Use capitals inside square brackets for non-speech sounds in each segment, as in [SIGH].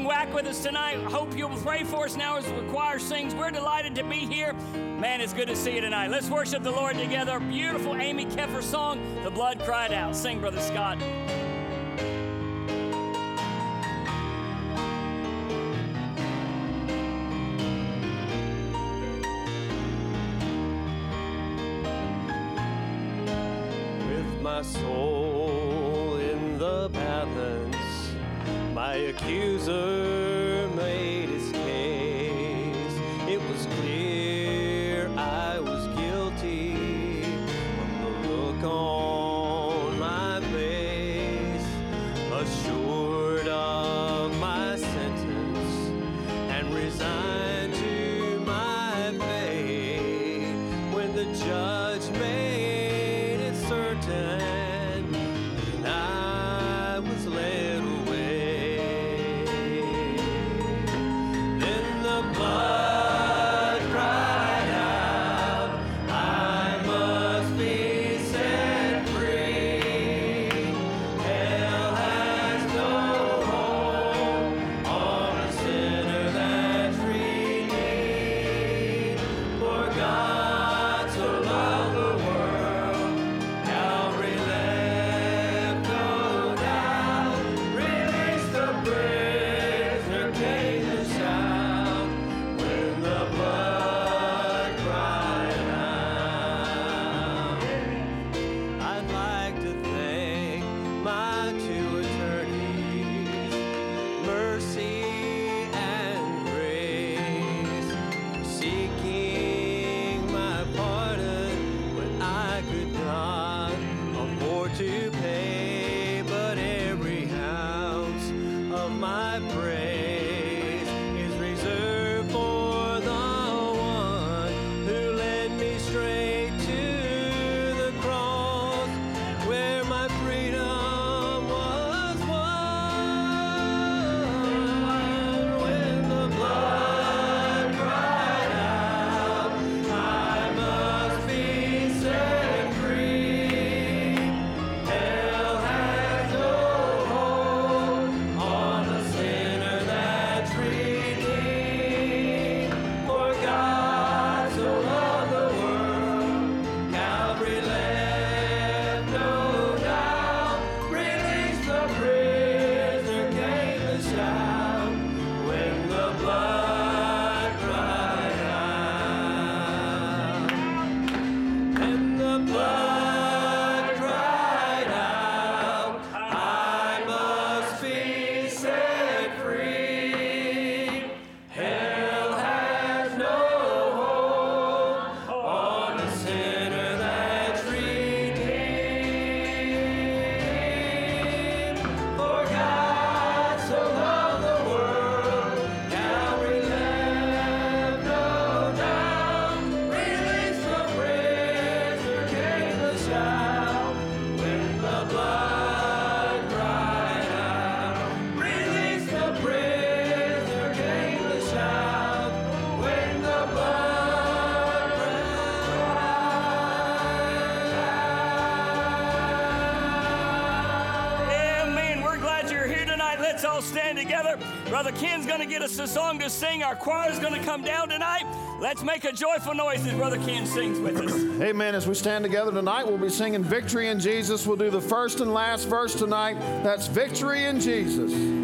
sing whack with us tonight. Hope you'll pray for us now as the choir sings. We're delighted to be here. Man, it's good to see you tonight. Let's worship the Lord together. Beautiful Amy Keffer song, The Blood Cried Out. Sing, Brother Scott. Brother Ken's going to get us a song to sing. Our choir is going to come down tonight. Let's make a joyful noise as Brother Ken sings with us. [CLEARS THROAT] Amen. As we stand together tonight, we'll be singing Victory in Jesus. We'll do the first and last verse tonight. That's Victory in Jesus.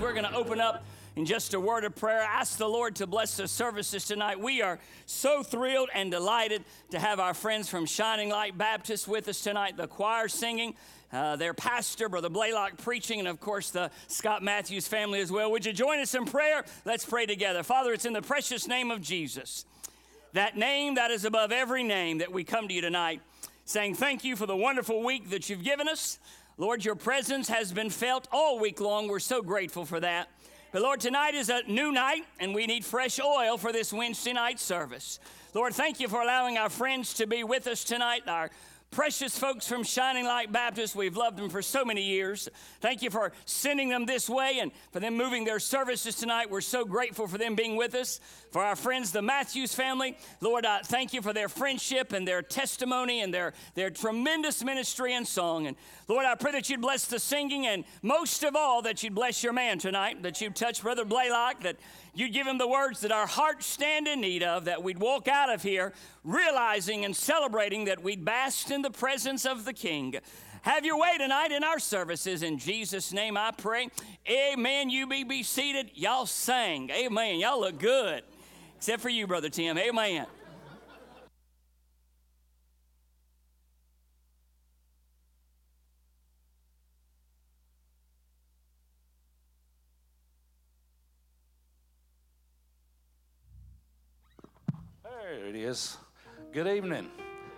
We're going to open up in just a word of prayer. Ask the Lord to bless the services tonight. We are so thrilled and delighted to have our friends from Shining Light Baptist with us tonight, the choir singing. Uh, their pastor, Brother Blalock, preaching, and of course the Scott Matthews family as well. Would you join us in prayer? Let's pray together. Father, it's in the precious name of Jesus, that name that is above every name, that we come to you tonight saying thank you for the wonderful week that you've given us. Lord, your presence has been felt all week long. We're so grateful for that. But Lord, tonight is a new night, and we need fresh oil for this Wednesday night service. Lord, thank you for allowing our friends to be with us tonight, our precious folks from Shining Light Baptist. We've loved them for so many years. Thank you for sending them this way and for them moving their services tonight. We're so grateful for them being with us. For our friends, the Matthews family, Lord, I thank you for their friendship and their testimony and their, their tremendous ministry and song. And Lord, I pray that you'd bless the singing and most of all that you'd bless your man tonight, that you'd touch Brother Blalock, that you'd give him the words that our hearts stand in need of, that we'd walk out of here realizing and celebrating that we'd basked in the presence of the King. Have your way tonight in our services. In Jesus' name I pray. Amen. You be, be seated. Y'all sang. Amen. Y'all look good. Except for you, Brother Tim. Amen. It is. Good evening.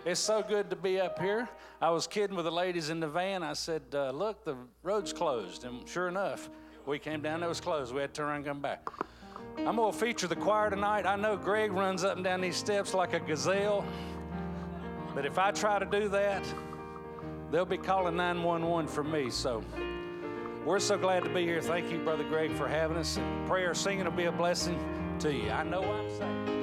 It's so good to be up here. I was kidding with the ladies in the van. I said, uh, Look, the road's closed. And sure enough, we came down, it was closed. We had to turn around and come back. I'm going to feature the choir tonight. I know Greg runs up and down these steps like a gazelle. But if I try to do that, they'll be calling 911 for me. So we're so glad to be here. Thank you, Brother Greg, for having us. And prayer singing will be a blessing to you. I know I'm saved.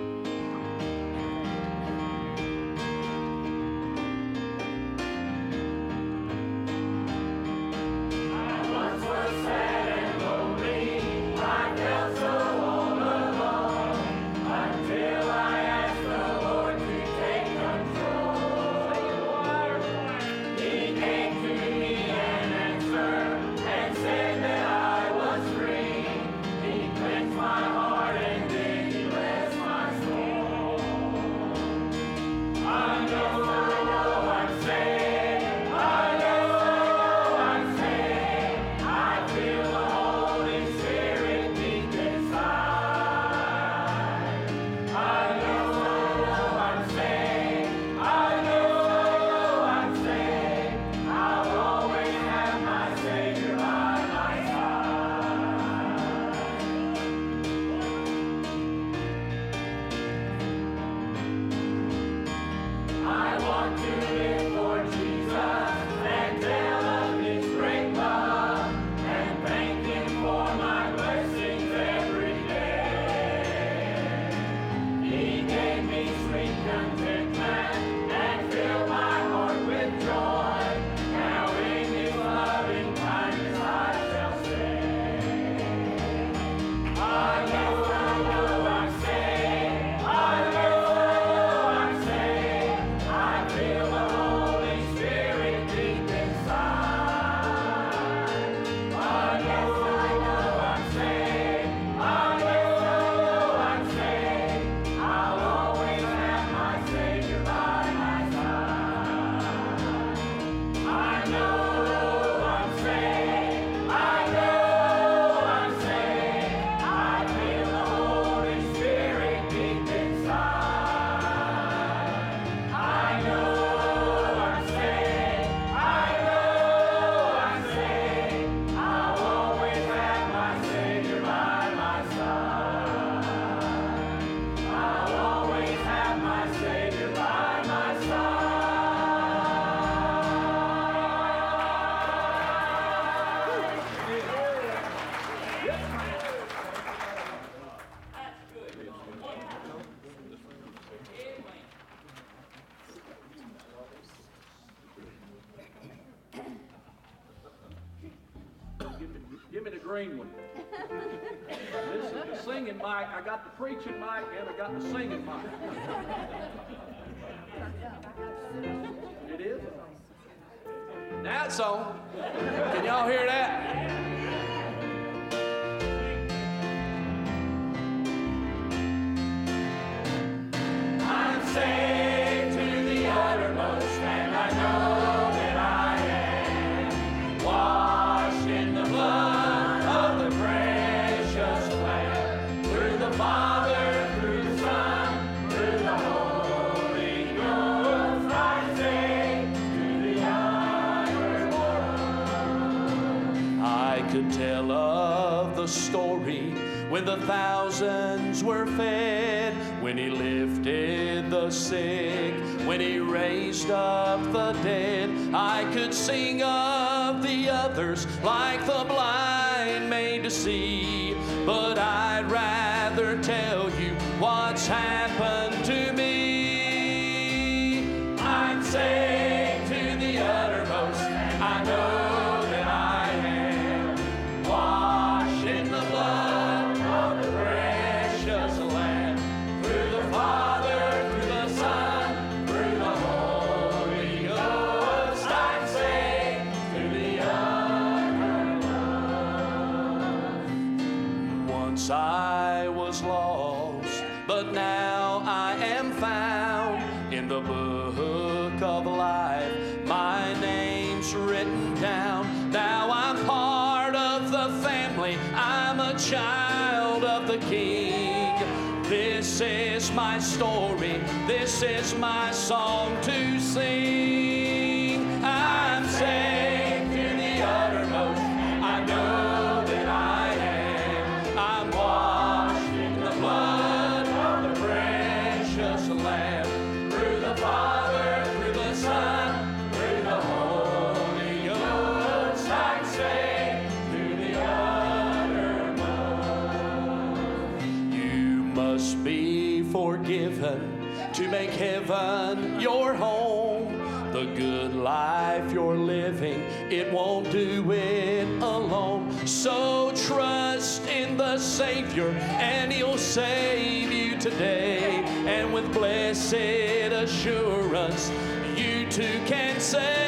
could tell of the story when the thousands were fed, when he lifted the sick, when he raised up the dead. I could sing of the others like the blind made to see, but I'd rather save you today. And with blessed assurance, you too can say.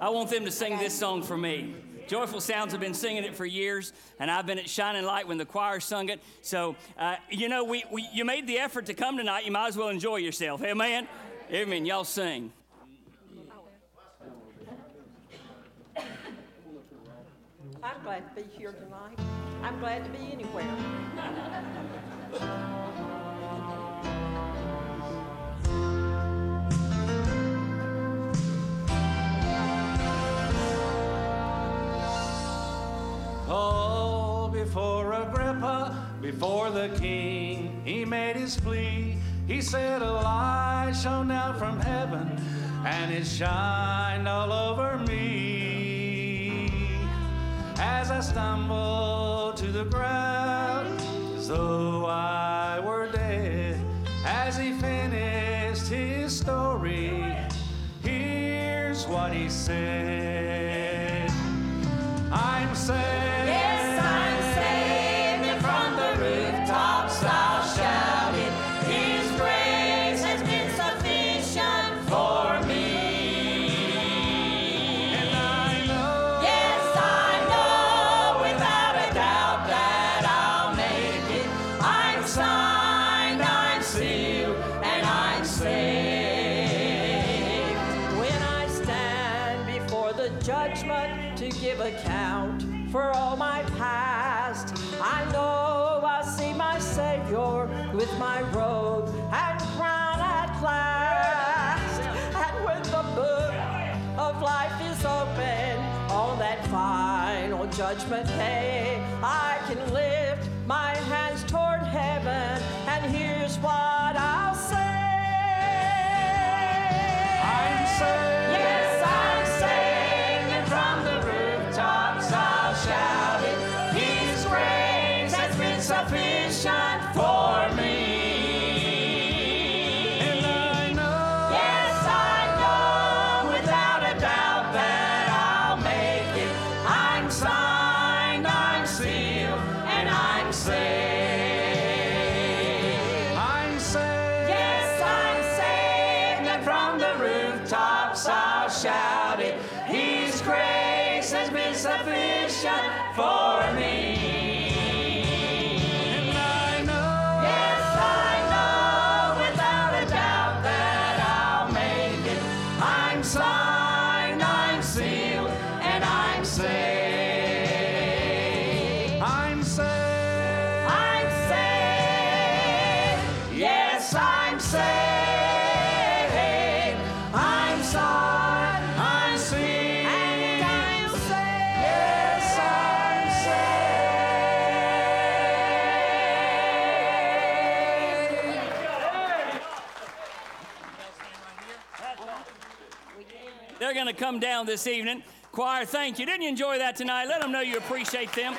I want them to sing this song for me. Joyful Sounds have been singing it for years, and I've been at Shining Light when the choir sung it. So, uh, you know, we, we, you made the effort to come tonight. You might as well enjoy yourself. Amen? Amen. Y'all sing. I'm glad to be here tonight. I'm glad to be anywhere. [LAUGHS] Oh, before Agrippa, before the king, he made his plea. He said, A light shone down from heaven, and it shined all over me. As I stumbled to the ground, as though I were dead, as he finished his story, here's what he said. I'm saved. And at last. And when the book of life is open on that final judgment day, come down this evening. Choir, thank you. Didn't you enjoy that tonight? Let them know you appreciate them.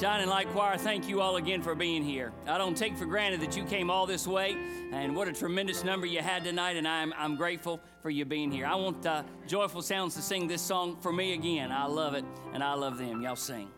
Shining Light Choir, thank you all again for being here. I don't take for granted that you came all this way, and what a tremendous number you had tonight, and I'm, I'm grateful for you being here. I want uh, Joyful Sounds to sing this song for me again. I love it, and I love them. Y'all sing.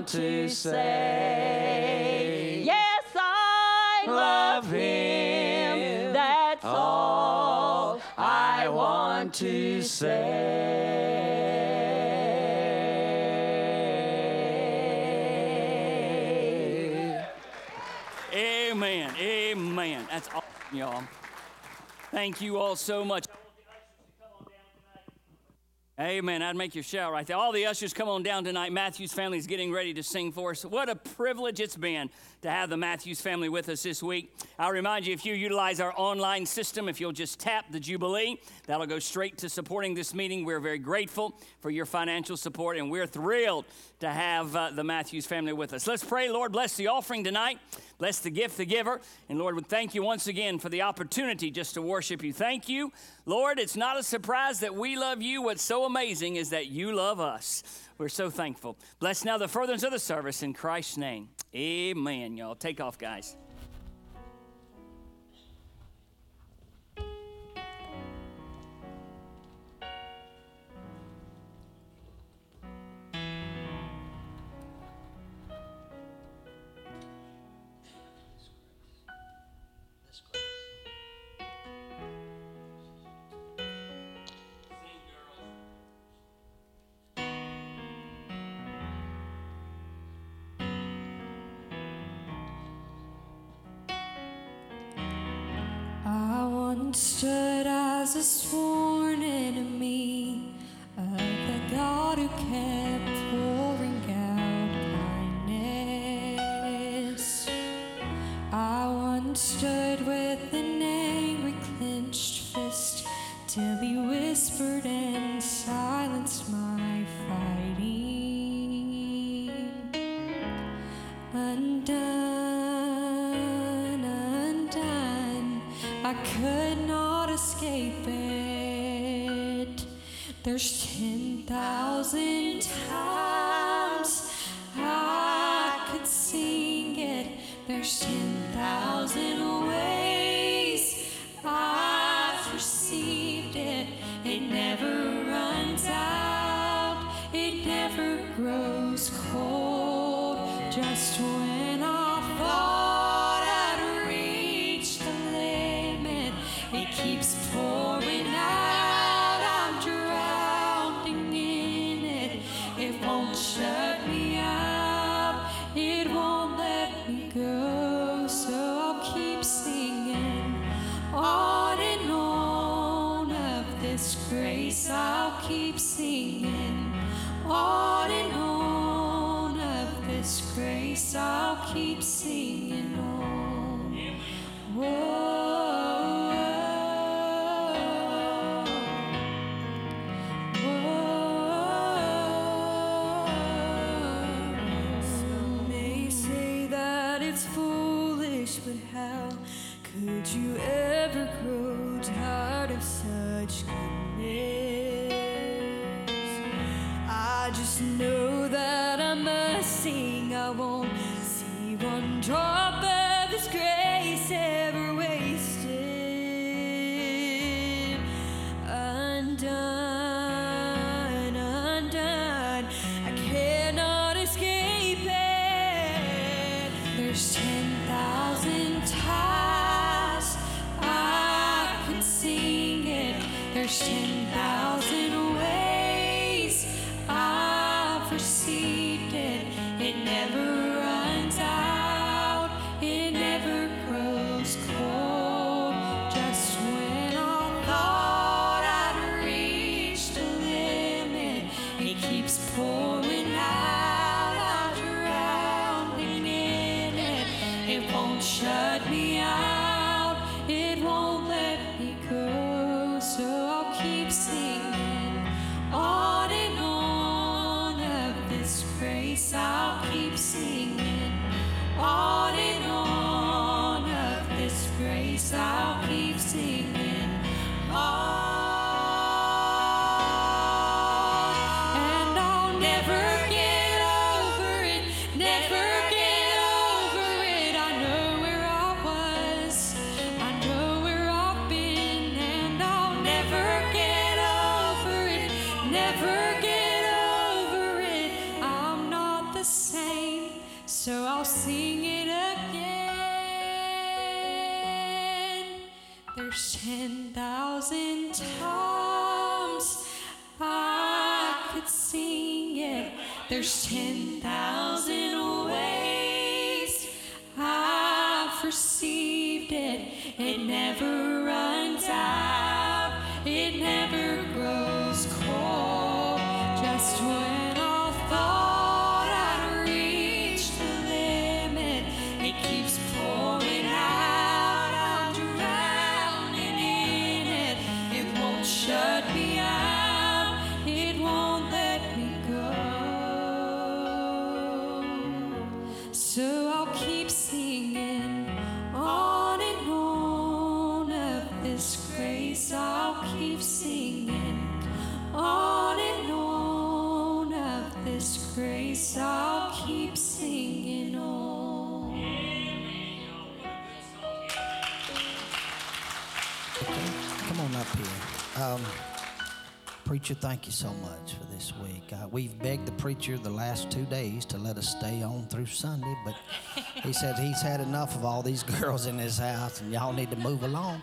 want to say, Yes, I love Him. That's oh, all I want to say. Amen. Amen. That's all, y'all. Thank you all so much. Amen. I'd make you shout right there. All the ushers come on down tonight. Matthews family is getting ready to sing for us. What a privilege it's been to have the Matthews family with us this week. I'll remind you if you utilize our online system, if you'll just tap the Jubilee, that'll go straight to supporting this meeting. We're very grateful for your financial support, and we're thrilled to have uh, the Matthews family with us. Let's pray. Lord, bless the offering tonight. Bless the gift, the giver. And Lord, we thank you once again for the opportunity just to worship you. Thank you. Lord, it's not a surprise that we love you. What's so amazing is that you love us. We're so thankful. Bless now the furtherance of the service in Christ's name. Amen, y'all. Take off, guys. Stood as a sworn enemy There's 10,000. Preacher, thank you so much for this week. Uh, we've begged the preacher the last two days to let us stay on through Sunday, but he said he's had enough of all these [LAUGHS] girls in his house and y'all need to move along.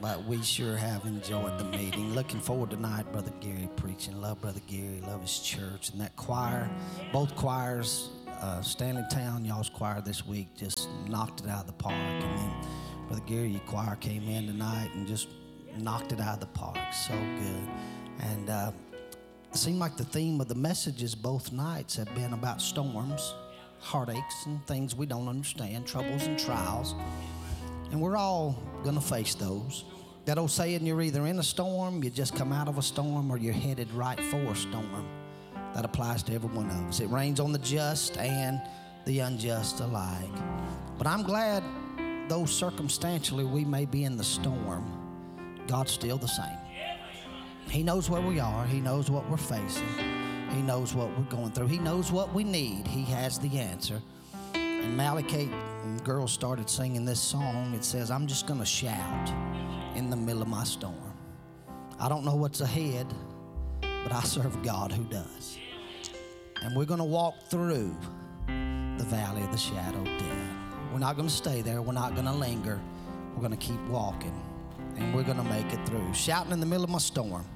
But we sure have enjoyed the meeting. Looking forward tonight, Brother Gary preaching. Love Brother Gary, love his church. And that choir, both choirs, uh, Stanley Town, y'all's choir this week just knocked it out of the park. And then Brother Gary, your choir came in tonight and just knocked it out of the park. So good. And uh, it seemed like the theme of the messages both nights have been about storms, heartaches, and things we don't understand, troubles and trials. And we're all going to face those. That old saying, you're either in a storm, you just come out of a storm, or you're headed right for a storm. That applies to every one of us. It rains on the just and the unjust alike. But I'm glad, though circumstantially we may be in the storm, God's still the same. He knows where we are, He knows what we're facing, He knows what we're going through, He knows what we need. He has the answer. And Malachite and the girls started singing this song. It says, I'm just going to shout in the middle of my storm. I don't know what's ahead, but I serve God who does. And we're going to walk through the valley of the shadow of death. We're not going to stay there. We're not going to linger. We're going to keep walking. And we're going to make it through. Shouting in the middle of my storm.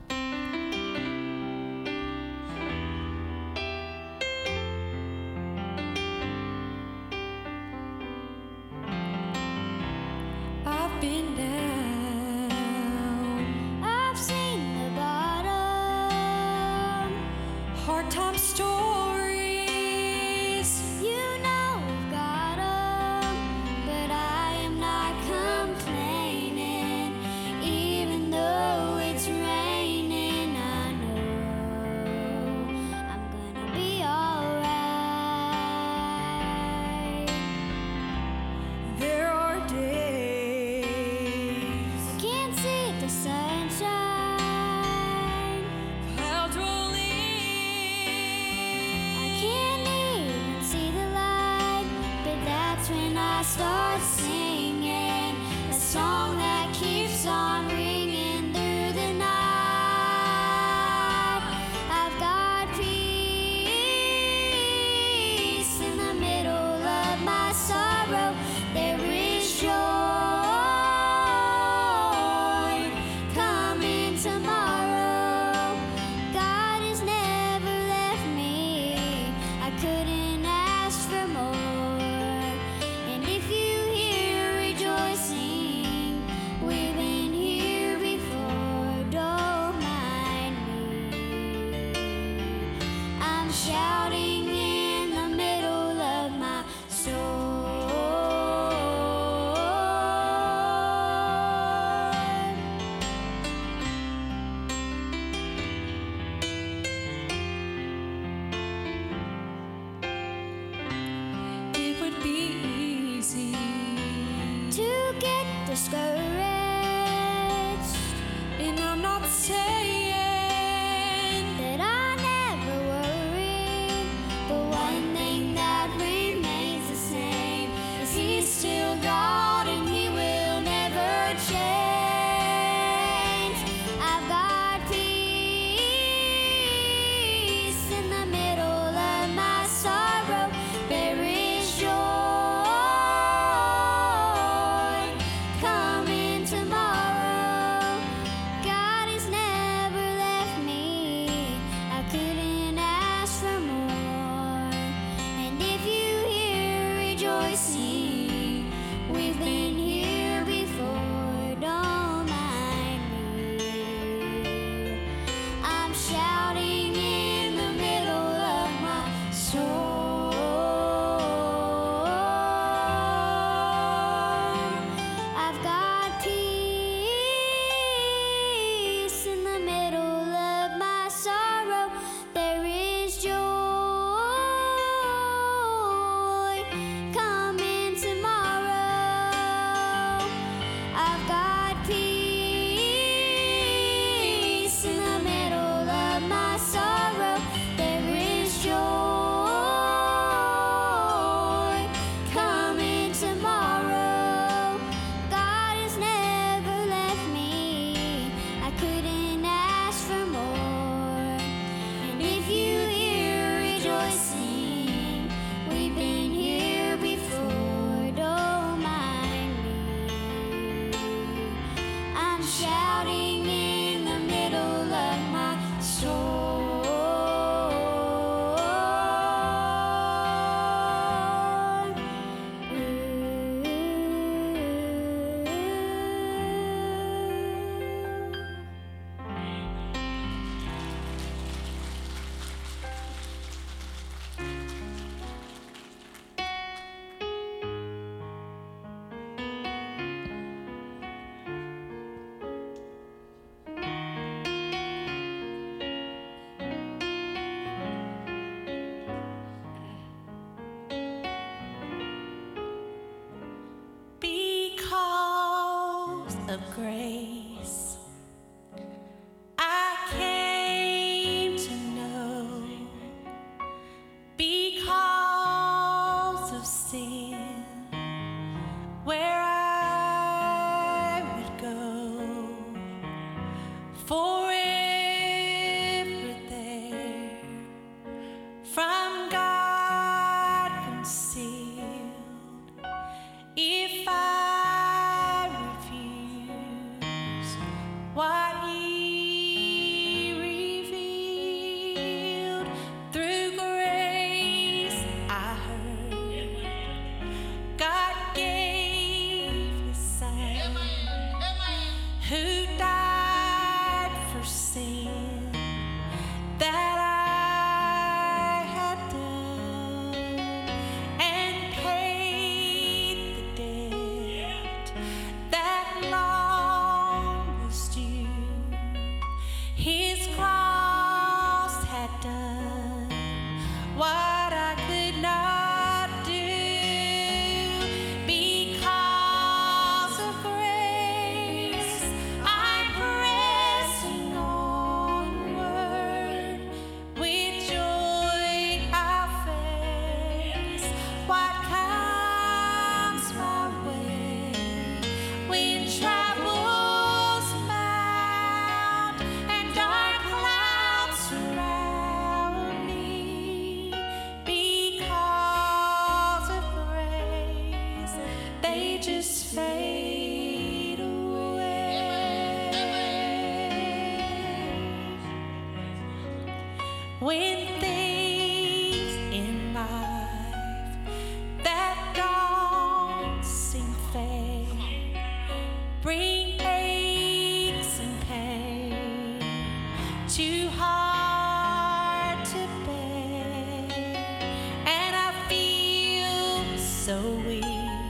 So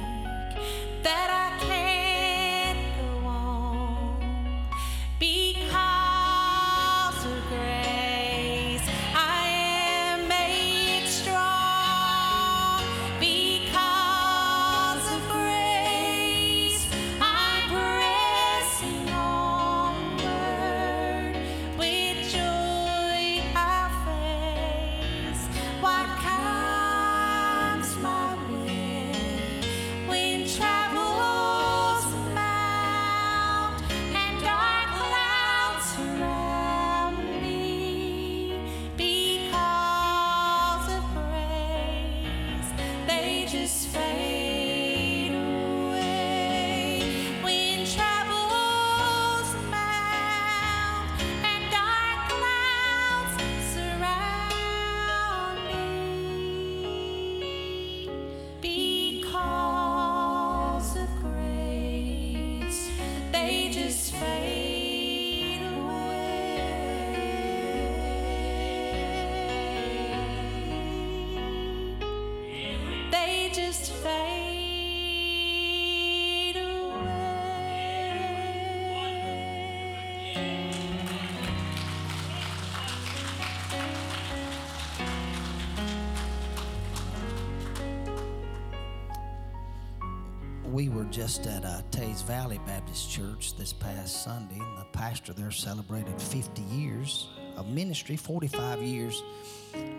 just at uh, Teays Valley Baptist Church this past Sunday, and the pastor there celebrated 50 years of ministry, 45 years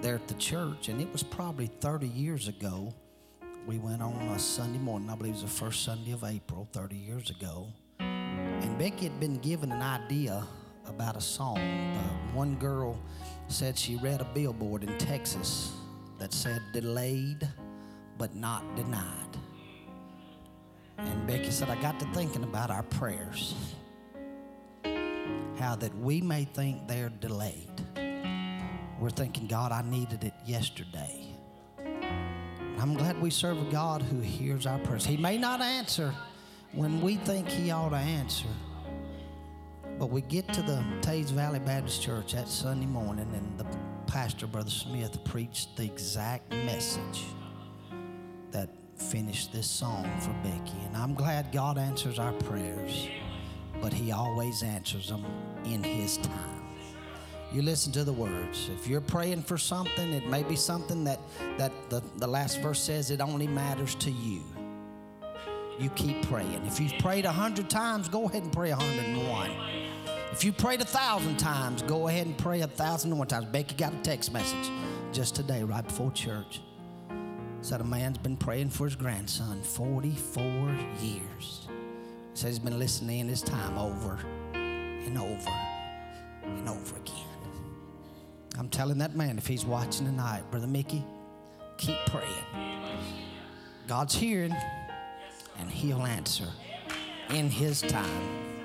there at the church, and it was probably 30 years ago. We went on a Sunday morning, I believe it was the first Sunday of April, 30 years ago. And Becky had been given an idea about a song. Uh, one girl said she read a billboard in Texas that said, Delayed but not denied. And Becky said, I got to thinking about our prayers. How that we may think they're delayed. We're thinking, God, I needed it yesterday. I'm glad we serve a God who hears our prayers. He may not answer when we think He ought to answer. But we get to the Teays Valley Baptist Church that Sunday morning, and the pastor, Brother Smith, preached the exact message that finish this song for Becky. And I'm glad God answers our prayers, but He always answers them in His time. You listen to the words. If you're praying for something, it may be something that, that the, the last verse says it only matters to you. You keep praying. If you've prayed a hundred times, go ahead and pray a hundred and one. If you prayed a thousand times, go ahead and pray a thousand and one times. Becky got a text message just today, right before church said a man's been praying for his grandson 44 years. He said he's been listening in his time over and over and over again. I'm telling that man, if he's watching tonight, Brother Mickey, keep praying. God's hearing, and he'll answer in his time.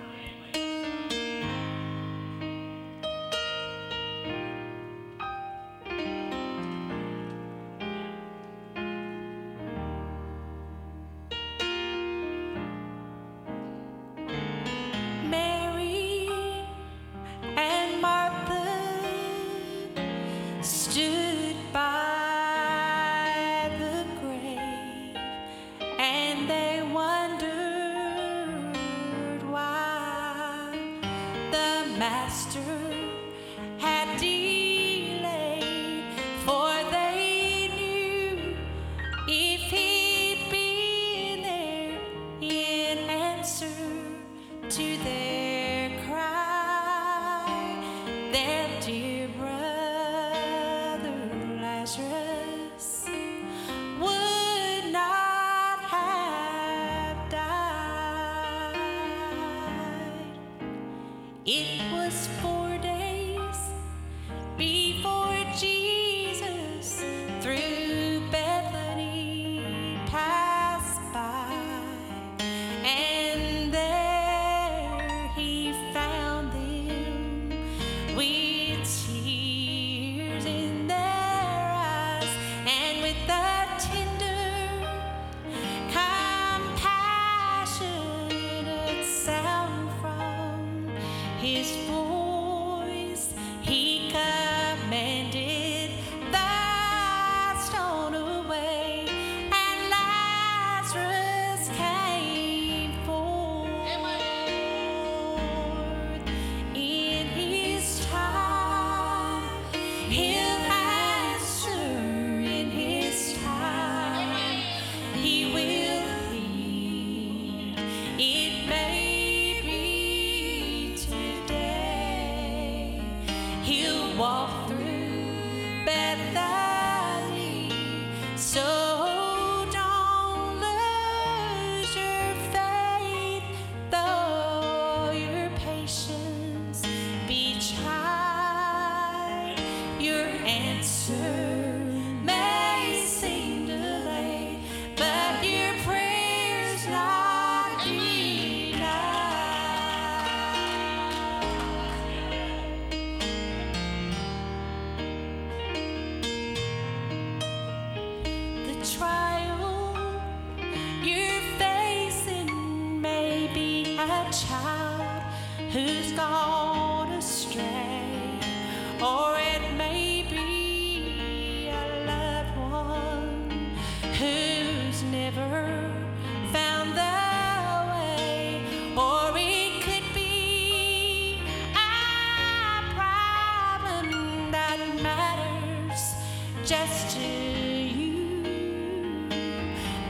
just to you.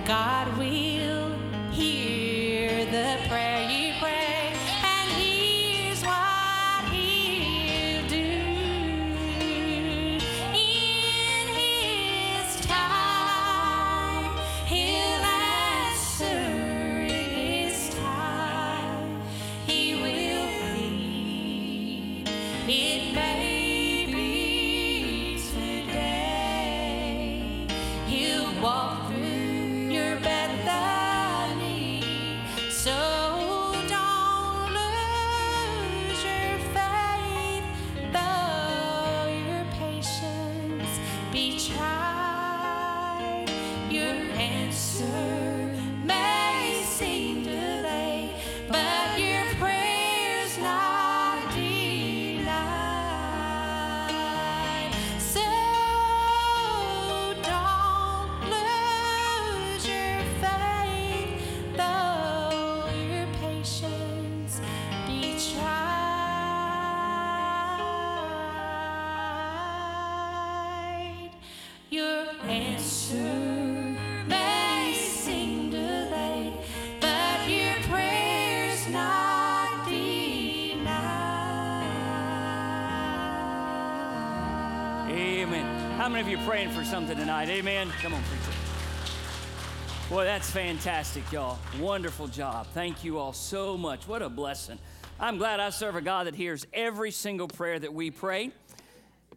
God, we tonight? Amen. Come on, preacher. Boy, that's fantastic, y'all. Wonderful job. Thank you all so much. What a blessing. I'm glad I serve a God that hears every single prayer that we pray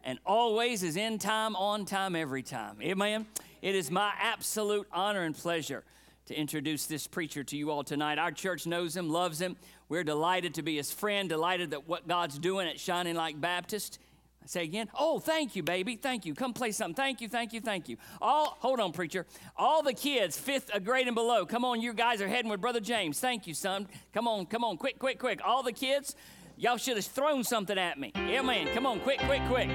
and always is in time, on time, every time. Amen. It is my absolute honor and pleasure to introduce this preacher to you all tonight. Our church knows him, loves him. We're delighted to be his friend, delighted that what God's doing at Shining Light Baptist. Say again, oh, thank you, baby. Thank you. Come play something. Thank you, thank you, thank you. All hold on, preacher. All the kids, fifth uh, grade and below. Come on, you guys are heading with Brother James. Thank you, son. Come on, come on, quick, quick, quick. All the kids, y'all should have thrown something at me. Yeah, man. Come on, quick, quick, quick.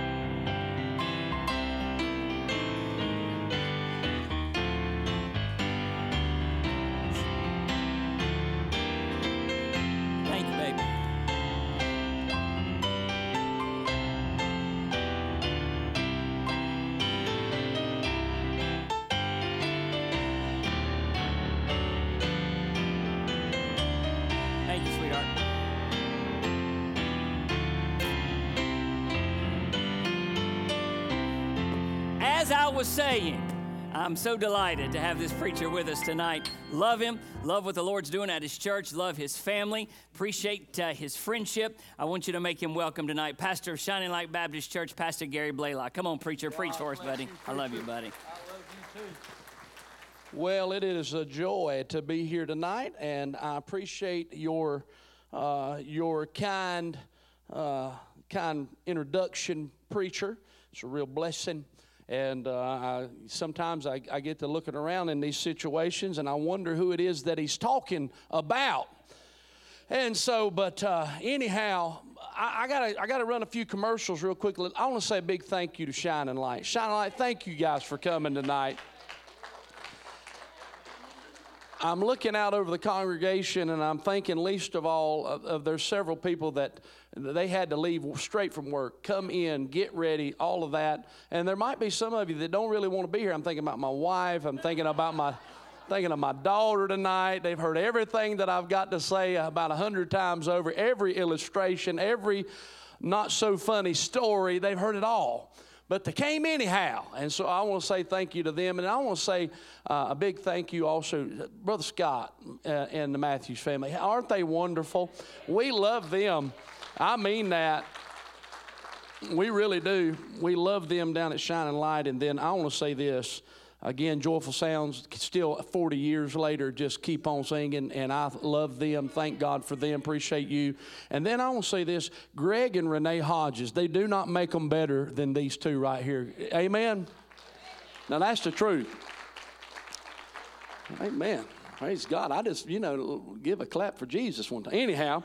I'm so delighted to have this preacher with us tonight. Love him, love what the Lord's doing at his church, love his family, appreciate uh, his friendship. I want you to make him welcome tonight. Pastor of Shining Light Baptist Church, Pastor Gary Blalock. Come on, preacher, preach for us, buddy. I love you, buddy. I love you too. Well, it is a joy to be here tonight, and I appreciate your uh, your kind uh, kind introduction, preacher. It's a real blessing. And uh, I, sometimes I, I get to looking around in these situations, and I wonder who it is that he's talking about. And so, but uh, anyhow, I, I, gotta I gotta run a few commercials real quickly. I want to say a big thank you to Shining Light. Shining Light, thank you guys for coming tonight. I'm looking out over the congregation and I'm thinking least of all of, of there's several people that they had to leave straight from work, come in, get ready, all of that. And there might be some of you that don't really want to be here. I'm thinking about my wife. I'm thinking about my thinking of my daughter tonight. They've heard everything that I've got to say about a hundred times over, every illustration, every not so funny story. They've heard it all but they came anyhow. And so I want to say thank you to them. And I want to say uh, a big thank you also, Brother Scott uh, and the Matthews family. Aren't they wonderful? We love them. I mean that. We really do. We love them down at Shining Light. And then I want to say this. Again, Joyful Sounds, still 40 years later, just keep on singing, and I love them. Thank God for them. Appreciate you. And then I want to say this Greg and Renee Hodges, they do not make them better than these two right here. Amen? Now, that's the truth. Amen. Praise God. I just, you know, give a clap for Jesus one time. Anyhow,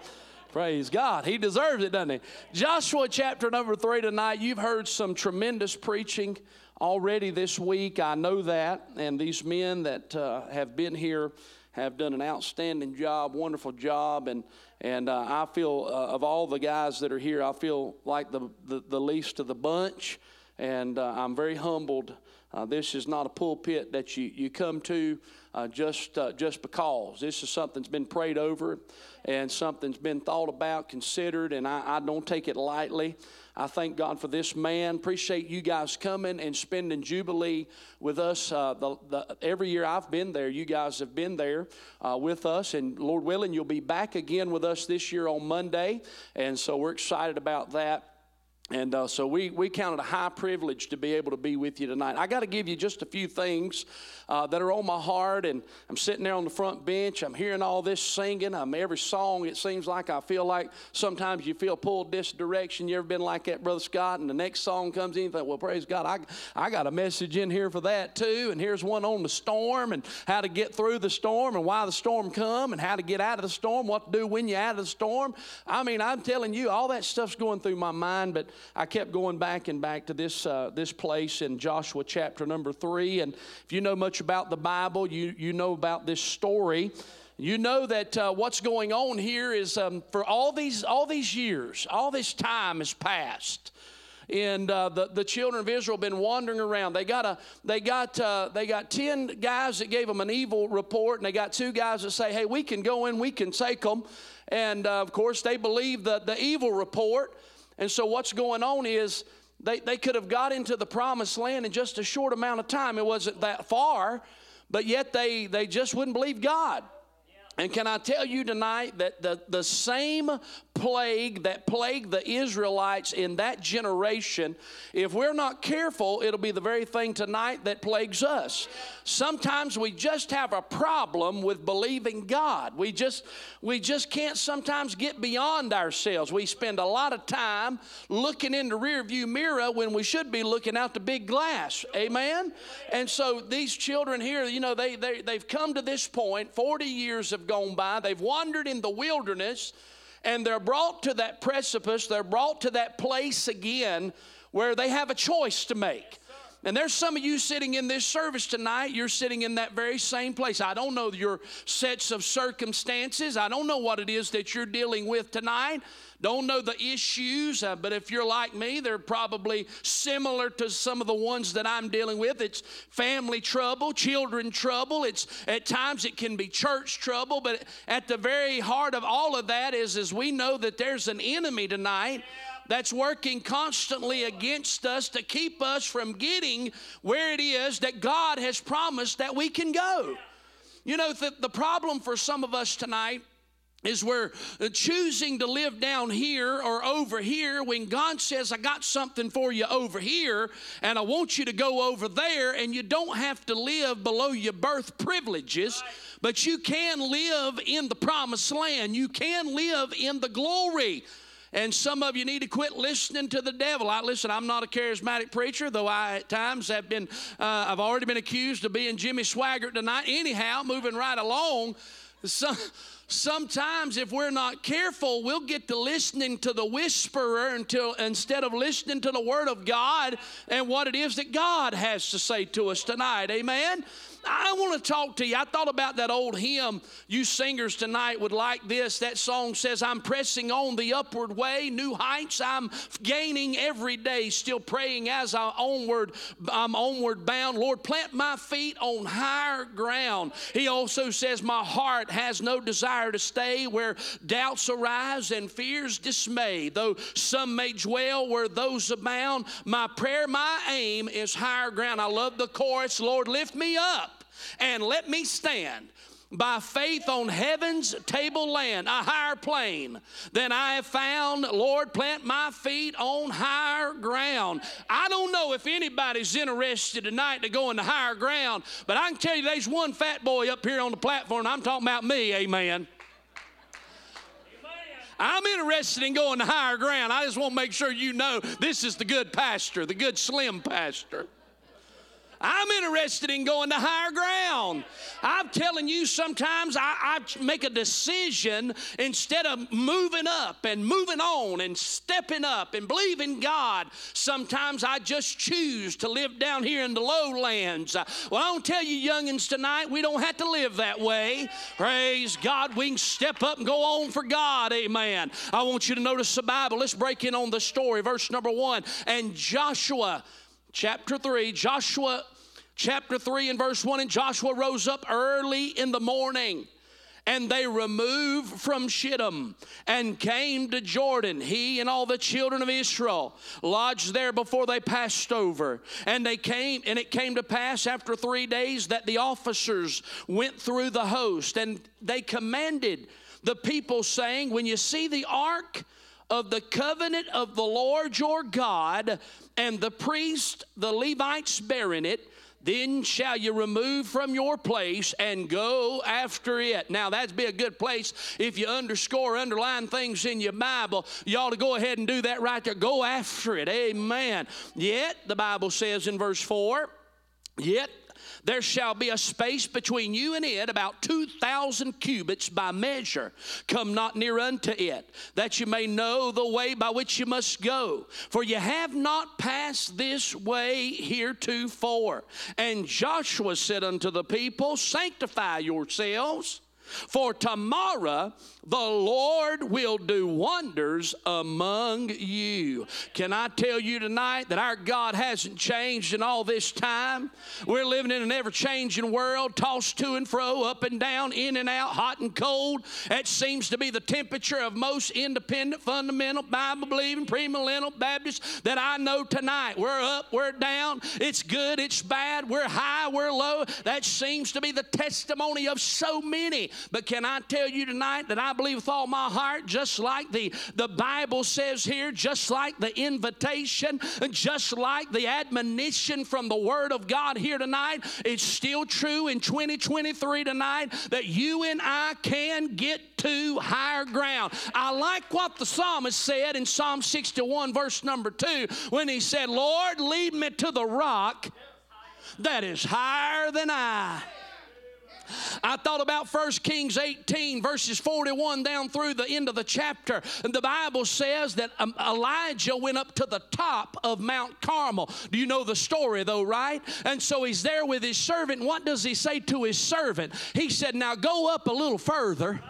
Praise God. He deserves it, doesn't he? Joshua chapter number three tonight. You've heard some tremendous preaching already this week. I know that. And these men that uh, have been here have done an outstanding job, wonderful job. And, and uh, I feel, uh, of all the guys that are here, I feel like the, the, the least of the bunch. And uh, I'm very humbled. Uh, this is not a pulpit that you, you come to uh, just, uh, just because. This is something that's been prayed over and something's been thought about, considered, and I, I don't take it lightly. I thank God for this man. Appreciate you guys coming and spending Jubilee with us. Uh, the, the, every year I've been there, you guys have been there uh, with us, and Lord willing, you'll be back again with us this year on Monday, and so we're excited about that. And uh, so we, we count it a high privilege to be able to be with you tonight. I got to give you just a few things uh, that are on my heart. And I'm sitting there on the front bench. I'm hearing all this singing. I'm every song. It seems like I feel like sometimes you feel pulled this direction. You ever been like that, Brother Scott? And the next song comes in. You think, well, praise God, I, I got a message in here for that too. And here's one on the storm and how to get through the storm and why the storm come and how to get out of the storm, what to do when you're out of the storm. I mean, I'm telling you, all that stuff's going through my mind. But I kept going back and back to this, uh, this place in Joshua chapter number three. And if you know much about the Bible, you, you know about this story. You know that uh, what's going on here is um, for all these, all these years, all this time has passed and uh, the, the children of Israel have been wandering around. They got, a, they, got, uh, they got 10 guys that gave them an evil report, and they got two guys that say, hey, we can go in, we can take them. And uh, of course, they believe the, the evil report. And so what's going on is they, they could have got into the promised land in just a short amount of time. It wasn't that far, but yet they, they just wouldn't believe God. And can I tell you tonight that the, the same plague that plagued the Israelites in that generation, if we're not careful, it'll be the very thing tonight that plagues us. Sometimes we just have a problem with believing God. We just we just can't sometimes get beyond ourselves. We spend a lot of time looking in the rearview mirror when we should be looking out the big glass. Amen. And so these children here, you know, they, they they've come to this point. Forty years gone by. They've wandered in the wilderness and they're brought to that precipice, they're brought to that place again where they have a choice to make. And there's some of you sitting in this service tonight, you're sitting in that very same place. I don't know your sets of circumstances. I don't know what it is that you're dealing with tonight. Don't know the issues, uh, but if you're like me, they're probably similar to some of the ones that I'm dealing with. It's family trouble, children trouble. It's at times it can be church trouble, but at the very heart of all of that is, is we know that there's an enemy tonight that's working constantly against us to keep us from getting where it is that God has promised that we can go. You know, the, the problem for some of us tonight is we're choosing to live down here or over here when God says, I got something for you over here and I want you to go over there, and you don't have to live below your birth privileges, but you can live in the promised land. You can live in the glory. And some of you need to quit listening to the devil. I listen. I'm not a charismatic preacher, though I at times have been. Uh, I've already been accused of being Jimmy Swaggart tonight. Anyhow, moving right along. [LAUGHS] Some, sometimes if we're not careful we'll get to listening to the whisperer until instead of listening to the word of god and what it is that god has to say to us tonight. Amen I want to talk to you. I thought about that old hymn you singers tonight would like this. That song says, I'm pressing on the upward way, new heights I'm gaining every day, still praying as I onward, I'm onward bound. Lord, plant my feet on higher ground. He also says, My heart has no desire to stay where doubts arise and fears dismay. Though some may dwell where those abound, my prayer, my aim is higher ground. I love the chorus, Lord, lift me up and let me stand by faith on heaven's table land, a higher plane than I have found. Lord, plant my feet on higher ground. I don't know if anybody's interested tonight to go into higher ground, but I can tell you there's one fat boy up here on the platform. I'm talking about me, amen. I'm interested in going to higher ground. I just want to make sure you know this is the good pastor, the good slim pastor. I'm interested in going to higher ground. I'm telling you, sometimes I, I, make a decision instead of moving up and moving on and stepping up and believing God. Sometimes I just choose to live down here in the lowlands. Well, I don't tell you, youngins, tonight, we don't have to live that way. Praise God. We can step up and go on for God. Amen. I want you to notice the Bible. Let's break in on the story. Verse number one. And Joshua chapter 3, Joshua chapter 3 and verse 1 and Joshua rose up early in the morning and they removed from Shittim and came to Jordan. He and all the children of Israel lodged there before they passed over. And they came, and it came to pass after three days that the officers went through the host and they commanded the people, saying, When you see the ark, of the covenant of the Lord your God, and the priest, the Levites bearing it, then shall you remove from your place and go after it. Now, that'd be a good place if you underscore, underline things in your Bible. You ought to go ahead and do that right there. Go after it. Amen. Yet, the Bible says in verse 4, Yet there shall be a space between you and it about 2,000 cubits by measure. Come not near unto it, that you may know the way by which you must go. For you have not passed this way heretofore. And Joshua said unto the people, Sanctify yourselves For tomorrow the Lord will do wonders among you. Can I tell you tonight that our God hasn't changed in all this time? We're living in an ever changing world, tossed to and fro, up and down, in and out, hot and cold. That seems to be the temperature of most independent, fundamental, Bible believing, premillennial Baptists that I know tonight. We're up, we're down, it's good, it's bad, we're high, we're low. That seems to be the testimony of so many. But can I tell you tonight that I believe with all my heart, just like the, the Bible says here, just like the invitation, just like the admonition from the Word of God here tonight, it's still true in 2023 tonight that you and I can get to higher ground. I like what the psalmist said in Psalm 61, verse number 2, when he said, Lord, lead me to the rock that is higher than I. I thought about 1 Kings 18, verses 41 down through the end of the chapter. And the Bible says that um, Elijah went up to the top of Mount Carmel. Do you know the story, though, right? And so he's there with his servant. What does he say to his servant? He said, Now go up a little further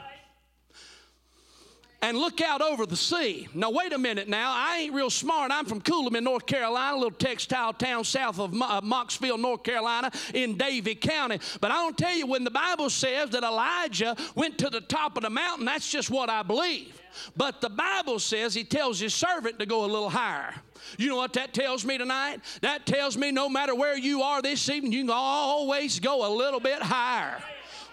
and look out over the sea. Now, wait a minute now. I ain't real smart. I'm from Cooleemee, North Carolina, a little textile town south of Mo- uh, Mocksville, North Carolina, in Davie County. But I don't tell you, when the Bible says that Elijah went to the top of the mountain, that's just what I believe. But the Bible says he tells his servant to go a little higher. You know what that tells me tonight? That tells me no matter where you are this evening, you can always go a little bit higher.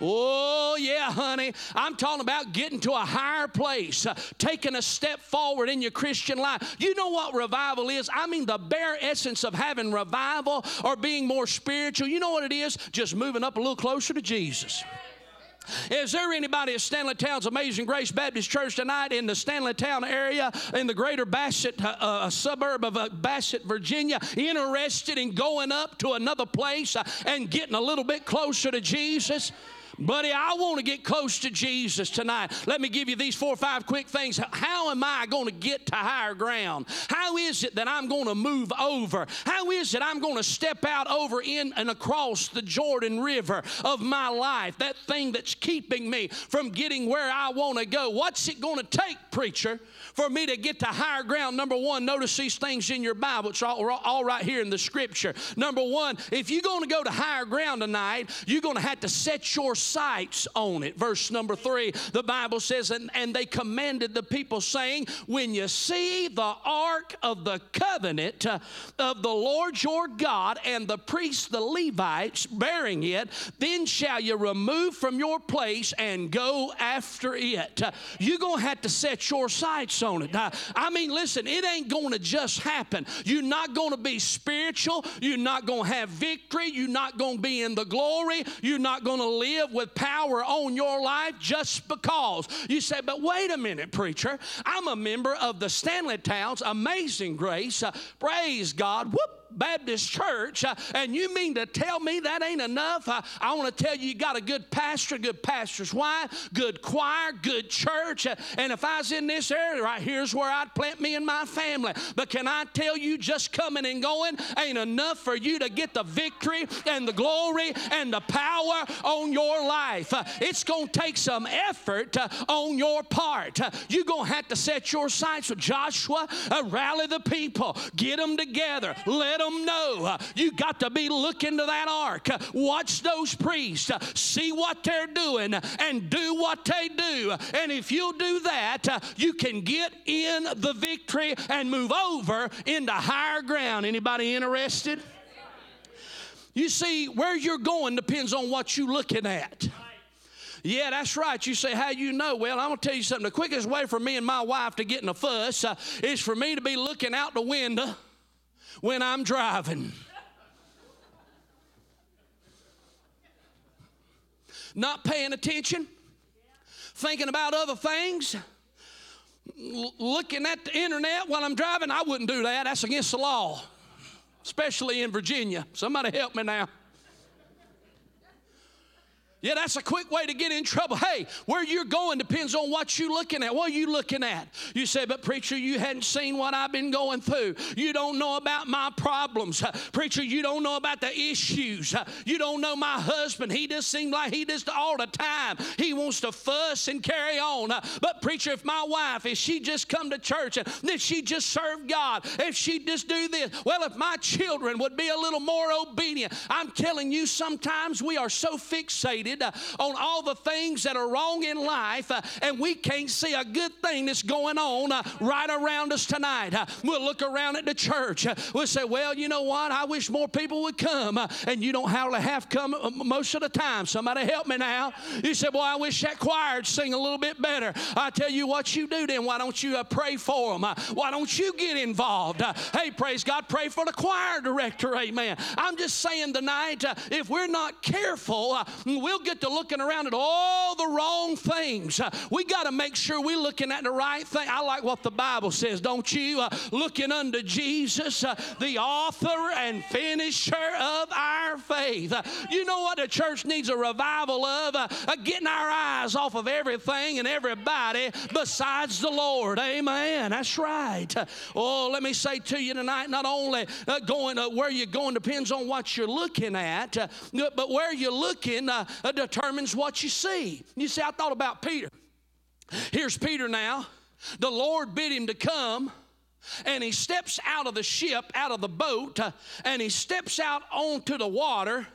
Oh, yeah, honey. I'm talking about getting to a higher place, uh, taking a step forward in your Christian life. You know what revival is? I mean, the bare essence of having revival or being more spiritual. You know what it is? Just moving up a little closer to Jesus. Is there anybody at Stanley Town's Amazing Grace Baptist Church tonight in the Stanley Town area, in the greater Bassett, uh, uh, suburb of uh, Bassett, Virginia, interested in going up to another place uh, and getting a little bit closer to Jesus? Buddy, I want to get close to Jesus tonight. Let me give you these four or five quick things. How am I going to get to higher ground? How is it that I'm going to move over? How is it I'm going to step out over in and across the Jordan River of my life? That thing that's keeping me from getting where I want to go. What's it going to take, preacher, for me to get to higher ground? Number one, notice these things in your Bible. It's all, all right here in the scripture. Number one, if you're going to go to higher ground tonight, you're going to have to set your sights on it. Verse number three, the Bible says, and, and they commanded the people, saying, When you see the ark of the covenant uh, of the Lord your God and the priests, the Levites, bearing it, then shall you remove from your place and go after it. Uh, you're going to have to set your sights on it. I mean, listen, it ain't going to just happen. You're not going to be spiritual. You're not going to have victory. You're not going to be in the glory. You're not going to live with power on your life just because. You say, but wait a minute, preacher. I'm a member of the Stanley Towns Amazing Grace. Uh, praise God. Whoop. Baptist Church, uh, and you mean to tell me that ain't enough? Uh, I want to tell you, you got a good pastor, good pastor's wife, good choir, good church. Uh, and if I was in this area, right here's where I'd plant me and my family. But can I tell you, just coming and going ain't enough for you to get the victory and the glory and the power on your life. It's going to take some effort on your part. You're going to have to set your sights with Joshua, rally the people, get them together, let them know. You got to be looking to that ark. Watch those priests, see what they're doing, and do what they do. And if you'll do that, you can get in the victory and move over into higher ground. Anybody interested? You see, where you're going depends on what you're looking at. Yeah, that's right. You say, How you know? Well, I'm going to tell you something. The quickest way for me and my wife to get in a fuss uh, is for me to be looking out the window when I'm driving. Not paying attention, thinking about other things, l- looking at the internet while I'm driving. I wouldn't do that. That's against the law, especially in Virginia. Somebody help me now. Yeah, that's a quick way to get in trouble. Hey, where you're going depends on what you're looking at. What are you looking at? You say, but preacher, you hadn't seen what I've been going through. You don't know about my problems. Uh, preacher, you don't know about the issues. Uh, you don't know my husband. He just seems like he just all the time. He wants to fuss and carry on. Uh, but preacher, if my wife, if she just come to church and if she just serve God, if she just do this, well, if my children would be a little more obedient, I'm telling you, sometimes we are so fixated uh, on all the things that are wrong in life, uh, and we can't see a good thing that's going on uh, right around us tonight. Uh, we'll look around at the church. Uh, we'll say, Well, you know what? I wish more people would come. Uh, and you don't hardly have come most of the time. Somebody help me now. You say, Boy, I wish that choir'd sing a little bit better. I tell you what you do then. Why don't you pray for them? Why don't you get involved? Hey, praise God, pray for the choir director. Amen. I'm just saying tonight, if we're not careful, we'll get to looking around at all the wrong things. Uh, we got to make sure we're looking at the right thing. I like what the Bible says, don't you? Uh, looking unto Jesus, uh, the author and finisher of our faith. Uh, you know what the church needs a revival of? Uh, getting our eyes off of everything and everybody besides the Lord. Amen. That's right. Uh, oh, let me say to you tonight, not only going where you're going depends on what you're looking at, but where you're looking determines what you see. You see, I thought about Peter. Here's Peter now. The Lord bid him to come. And he steps out of the ship, out of the boat, uh, and he steps out onto the water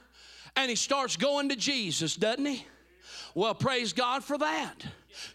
and he starts going to Jesus, doesn't he? Well, praise God for that.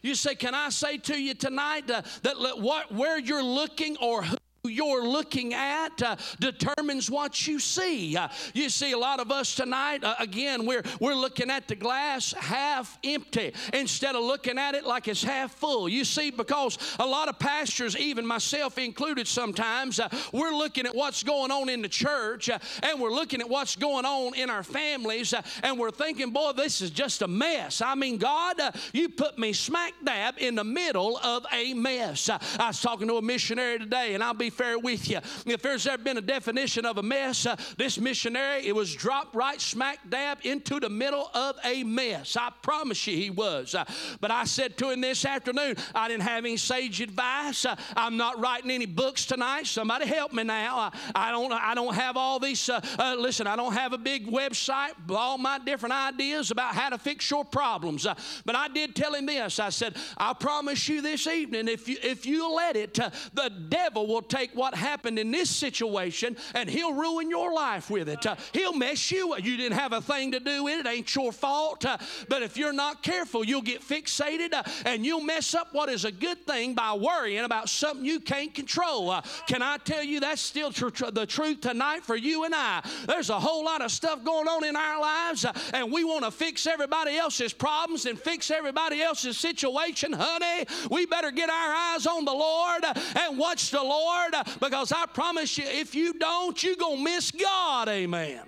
You say, Can I say to you tonight uh, that what, where you're looking or who you're looking at uh, determines what you see. Uh, you see, a lot of us tonight, uh, again, we're, we're looking at the glass half empty instead of looking at it like it's half full. You see, because a lot of pastors, even myself included sometimes, uh, we're looking at what's going on in the church uh, and we're looking at what's going on in our families uh, and we're thinking, boy, this is just a mess. I mean, God, you put me smack dab in the middle of a mess. I was talking to a missionary today, and I'll be fair with you. If there's ever been a definition of a mess, uh, this missionary, it was dropped right smack dab into the middle of a mess. I promise you he was. Uh, but I said to him this afternoon, I didn't have any sage advice. Uh, I'm not writing any books tonight. Somebody help me now. Uh, I don't I don't have all these uh, uh, listen, I don't have a big website, all my different ideas about how to fix your problems. But I did tell him this. I said, I promise you this evening, if you if you let it, the devil will take what happened in this situation and he'll ruin your life with it. Uh, he'll mess you. up. You didn't have a thing to do with it. It Ain't your fault. Uh, but if you're not careful, you'll get fixated uh, and you'll mess up what is a good thing by worrying about something you can't control. Uh, can I tell you that's still tr- tr- the truth tonight for you and I? There's a whole lot of stuff going on in our lives, uh, and we want to fix everybody else's problems and fix everybody else's situation, honey. We better get our eyes on the Lord uh, and watch the Lord uh, because I promise you, if you don't, you're going to miss God. Amen.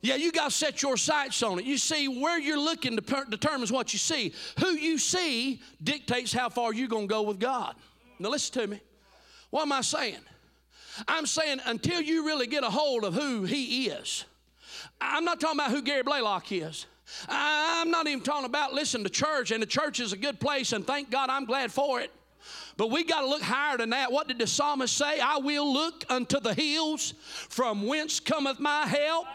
Yeah, you got to set your sights on it. You see, where you're looking determines what you see. Who you see dictates how far you're going to go with God. Now, listen to me. What am I saying? I'm saying until you really get a hold of who He is. I'm not talking about who Gary Blalock is. I'm not even talking about listen to church, and the church is a good place, and thank God I'm glad for it. But we got to look higher than that. What did the psalmist say? I will look unto the hills from whence cometh my help.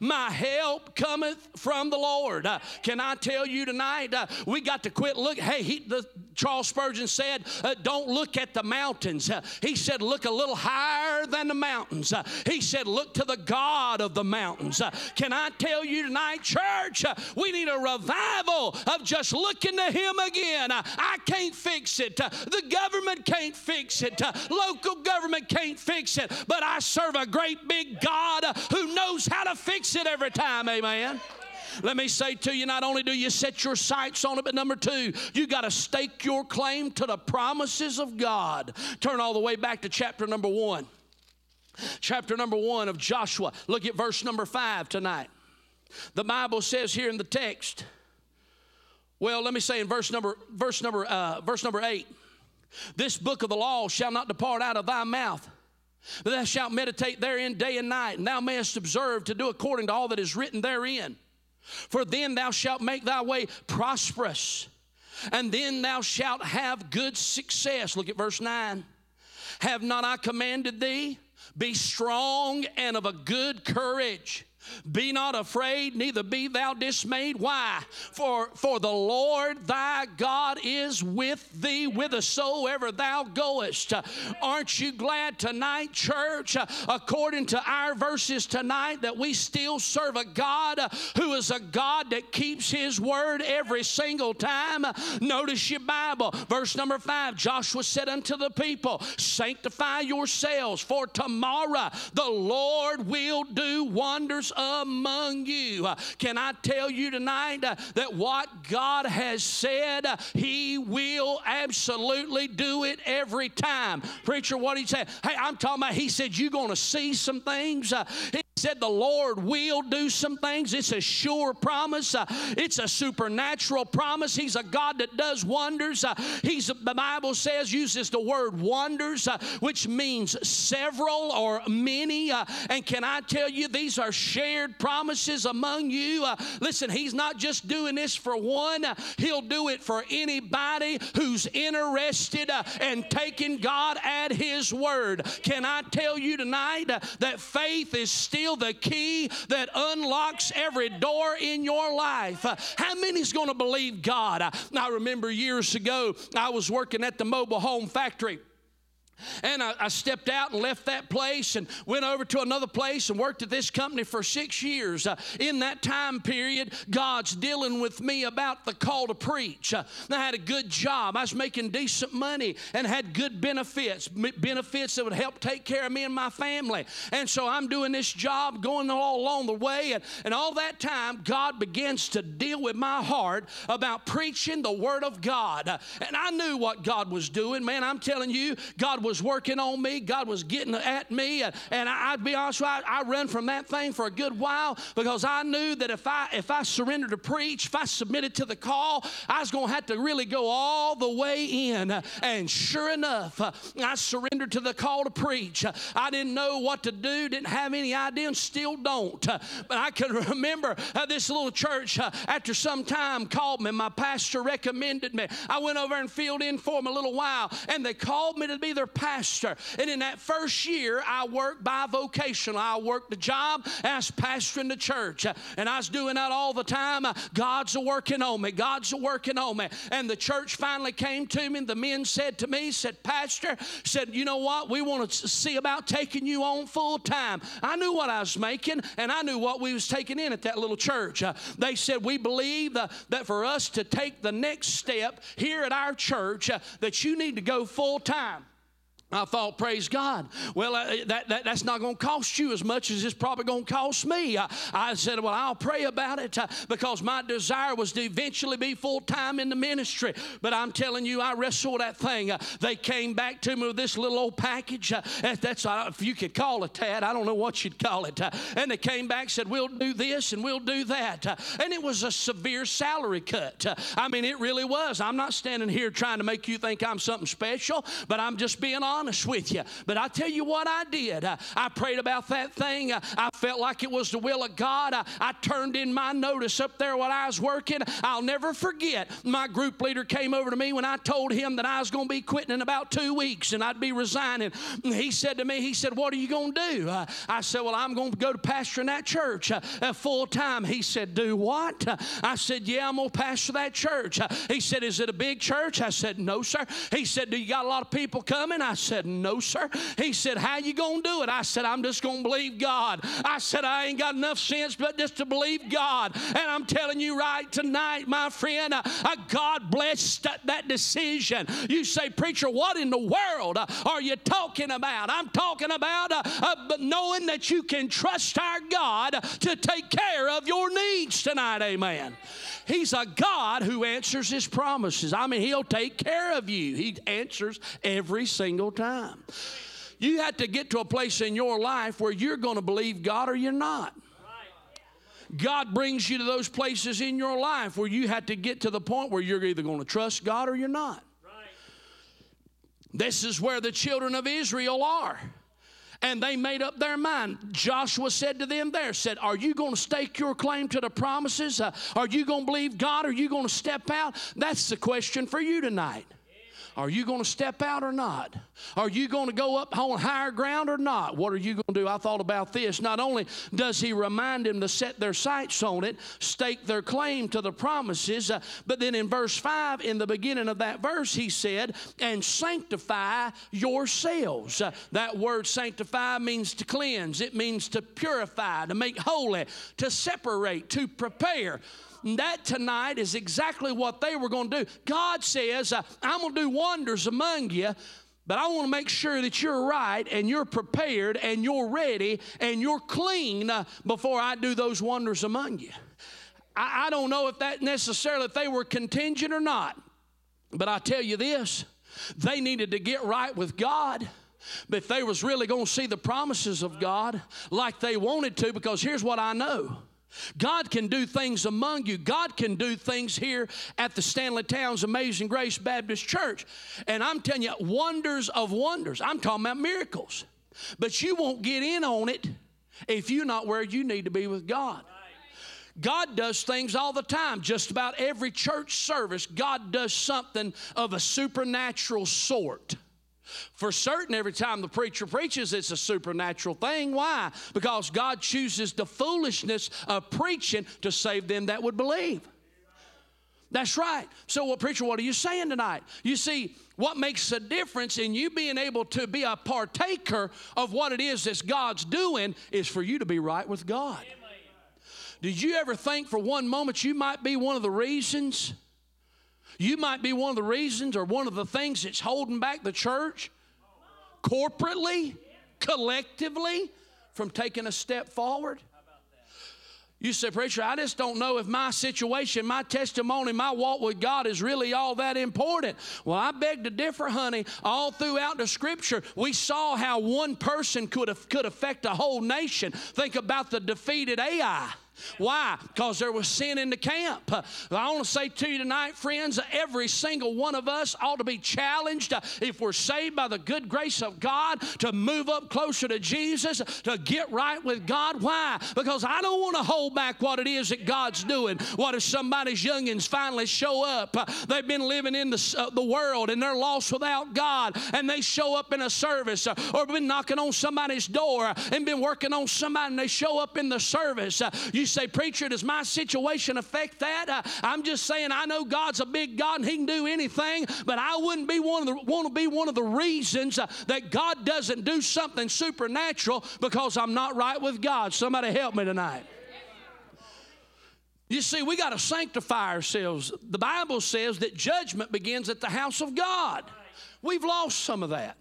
My help cometh from the Lord. Uh, can I tell you tonight? Uh, we got to quit look. Hey, he, the, Charles Spurgeon said, uh, "Don't look at the mountains." Uh, he said, "Look a little higher than the mountains." Uh, he said, "Look to the God of the mountains." Uh, can I tell you tonight, church? we need a revival of just looking to Him again. I can't fix it. The government can't fix it. Local government can't fix it. But I serve a great big God who knows how to fix it every time. Amen. Let me say to you, not only do you set your sights on it, but number two, you got to stake your claim to the promises of God. Turn all the way back to chapter number one. Chapter number one of Joshua. Look at verse number five tonight. The Bible says here in the text, well, let me say in verse number, verse number, uh, verse number eight, this book of the law shall not depart out of thy mouth. Thou shalt meditate therein day and night, and thou mayest observe to do according to all that is written therein. For then thou shalt make thy way prosperous, and then thou shalt have good success. Look at verse 9. Have not I commanded thee? Be strong and of a good courage. Be not afraid, neither be thou dismayed. Why? For, for the Lord thy God is with thee whithersoever thou goest. Aren't you glad tonight, church, according to our verses tonight, that we still serve a God who is a God that keeps his word every single time? Notice your Bible, verse number five Joshua said unto the people, Sanctify yourselves, for tomorrow the Lord will do wonders among you. Uh, Can I tell you tonight uh, that what God has said, uh, He will absolutely do it every time? Preacher, what did he said? Hey, I'm talking about, He said, You're going to see some things. Said, The Lord will do some things. It's a sure promise, Uh, it's a supernatural promise. He's a God that does wonders. Uh, He's, the Bible says, uses the word wonders, uh, which means several or many. Uh, And can I tell you, these are shared promises among you. Uh, listen, he's not just doing this for one, uh, he'll do it for anybody who's interested in taking God at his word. Can I tell you tonight that faith is still the key that unlocks every door in your life? Uh, how many's going to believe God? Uh, I remember years ago, I was working at the mobile home factory. And I, I, stepped out and left that place and went over to another place and worked at this company for six years. Uh, in that time period, God's dealing with me about the call to preach. Uh, I had a good job. I was making decent money and had good benefits, benefits that would help take care of me and my family. And so I'm doing this job, going all along the way. And, and all that time, God begins to deal with my heart about preaching the Word of God. Uh, and I knew what God was doing. Man, I'm telling you, God was working on me. God was getting at me. And, and I, would be honest with you, I, I run from that thing for a good while because I knew that if I if I surrendered to preach, if I submitted to the call, I was going to have to really go all the way in. And sure enough, I surrendered to the call to preach. I didn't know what to do, didn't have any idea, and still don't. But I can [LAUGHS] remember uh, this little church uh, after some time called me. My pastor recommended me. I went over and filled in for them a little while, and they called me to be their pastor. And in that first year, I worked bivocational. I worked a job as pastor in the church. And I was doing that all the time. God's a working on me. God's a working on me. And the church finally came to me. And the men said to me, said, Pastor, said, you know what? We want to see about taking you on full time. I knew what I was making, and I knew what we was taking in at that little church. Uh, they said, we believe uh, that for us to take the next step here at our church, uh, that you need to go full time. I thought, praise God. Well, uh, that, that, that's not going to cost you as much as it's probably going to cost me. Uh, I said, well, I'll pray about it uh, because my desire was to eventually be full time in the ministry. But I'm telling you, I wrestled that thing. Uh, they came back to me with this little old package. Uh, that's uh, if you could call it that. I don't know what you'd call it. Uh, and they came back said, we'll do this and we'll do that. And it was a severe salary cut. I mean, it really was. I'm not standing here trying to make you think I'm something special, but I'm just being honest with you. But I tell you what I did. I prayed about that thing. I felt like it was the will of God. Uh, I turned in my notice up there while I was working. I'll never forget. My group leader came over to me when I told him that I was going to be quitting in about two weeks and I'd be resigning. He said to me, he said, "What are you going to do?" Uh, I said, "Well, I'm going to go to pastor in that church uh, full time." He said, "Do what?" I said, "Yeah, I'm going to pastor that church." He said, "Is it a big church?" I said, "No, sir." He said, "Do you got a lot of people coming?" I said, "No, sir." He said, "How you to do it?" I said, "I'm just to believe God." I said, "I ain't got enough sense but just to believe God." And I'm telling you right tonight, my friend, uh, uh, God blessed that, that decision. You say, "Preacher, what in the world uh, are you talking about?" I'm talking about uh, uh, knowing that you can trust our God to take care of your needs tonight. Amen. He's a God who answers his promises. I mean, he'll take care of you. He answers every single time. You have to get to a place in your life where you're going to believe God or you're not. God brings you to those places in your life where you have to get to the point where you're either going to trust God or you're not. This is where the children of Israel are. and they made up their mind. Joshua said to them there, said, Are you going to stake your claim to the promises? Uh, are you going to believe God? Are you going to step out? That's the question for you tonight. Are you going to step out or not? Are you going to go up on higher ground or not? What are you going to do? I thought about this. Not only does he remind them to set their sights on it, stake their claim to the promises, uh, but then in verse 5, in the beginning of that verse, he said, and sanctify yourselves. Uh, that word sanctify means to cleanse, it means to purify, to make holy, to separate, to prepare. That tonight is exactly what they were going to do. God says, uh, I'm going to do wonders among you. But I want to make sure that you're right and you're prepared and you're ready and you're clean uh, before I do those wonders among you. I, I don't know if that necessarily, if they were contingent or not. But I tell you this, they needed to get right with God. But if they was really going to see the promises of God like they wanted to, because here's what I know. God can do things among you. God can do things here at the Stanley Towns Amazing Grace Baptist Church. And I'm telling you, wonders of wonders. I'm talking about miracles. But you won't get in on it if you're not where you need to be with God. God does things all the time. Just about every church service, God does something of a supernatural sort. For certain, every time the preacher preaches, it's a supernatural thing. Why? Because God chooses the foolishness of preaching to save them that would believe. That's right. So, what preacher, what are you saying tonight? You see, what makes a difference in you being able to be a partaker of what it is that God's doing is for you to be right with God. Did you ever think for one moment you might be one of the reasons you might be one of the reasons or one of the things that's holding back the church corporately, collectively, from taking a step forward. You say, Preacher, I just don't know if my situation, my testimony, my walk with God is really all that important. Well, I beg to differ, honey. All throughout the scripture, we saw how one person could, could affect a whole nation. Think about the defeated Ai. Why? Because there was sin in the camp. I want to say to you tonight, friends, every single one of us ought to be challenged uh, if we're saved by the good grace of God to move up closer to Jesus, to get right with God. Why? Because I don't want to hold back what it is that God's doing. What if somebody's youngins finally show up? Uh, they've been living in the, uh, the world and they're lost without God, and they show up in a service uh, or been knocking on somebody's door and been working on somebody and they show up in the service. Uh, you say, Preacher, does my situation affect that? Uh, I'm just saying I know God's a big God and He can do anything, but I wouldn't be one of the want to be one of the reasons uh, that God doesn't do something supernatural because I'm not right with God. Somebody help me tonight. You see, we got to sanctify ourselves. The Bible says that judgment begins at the house of God. We've lost some of that.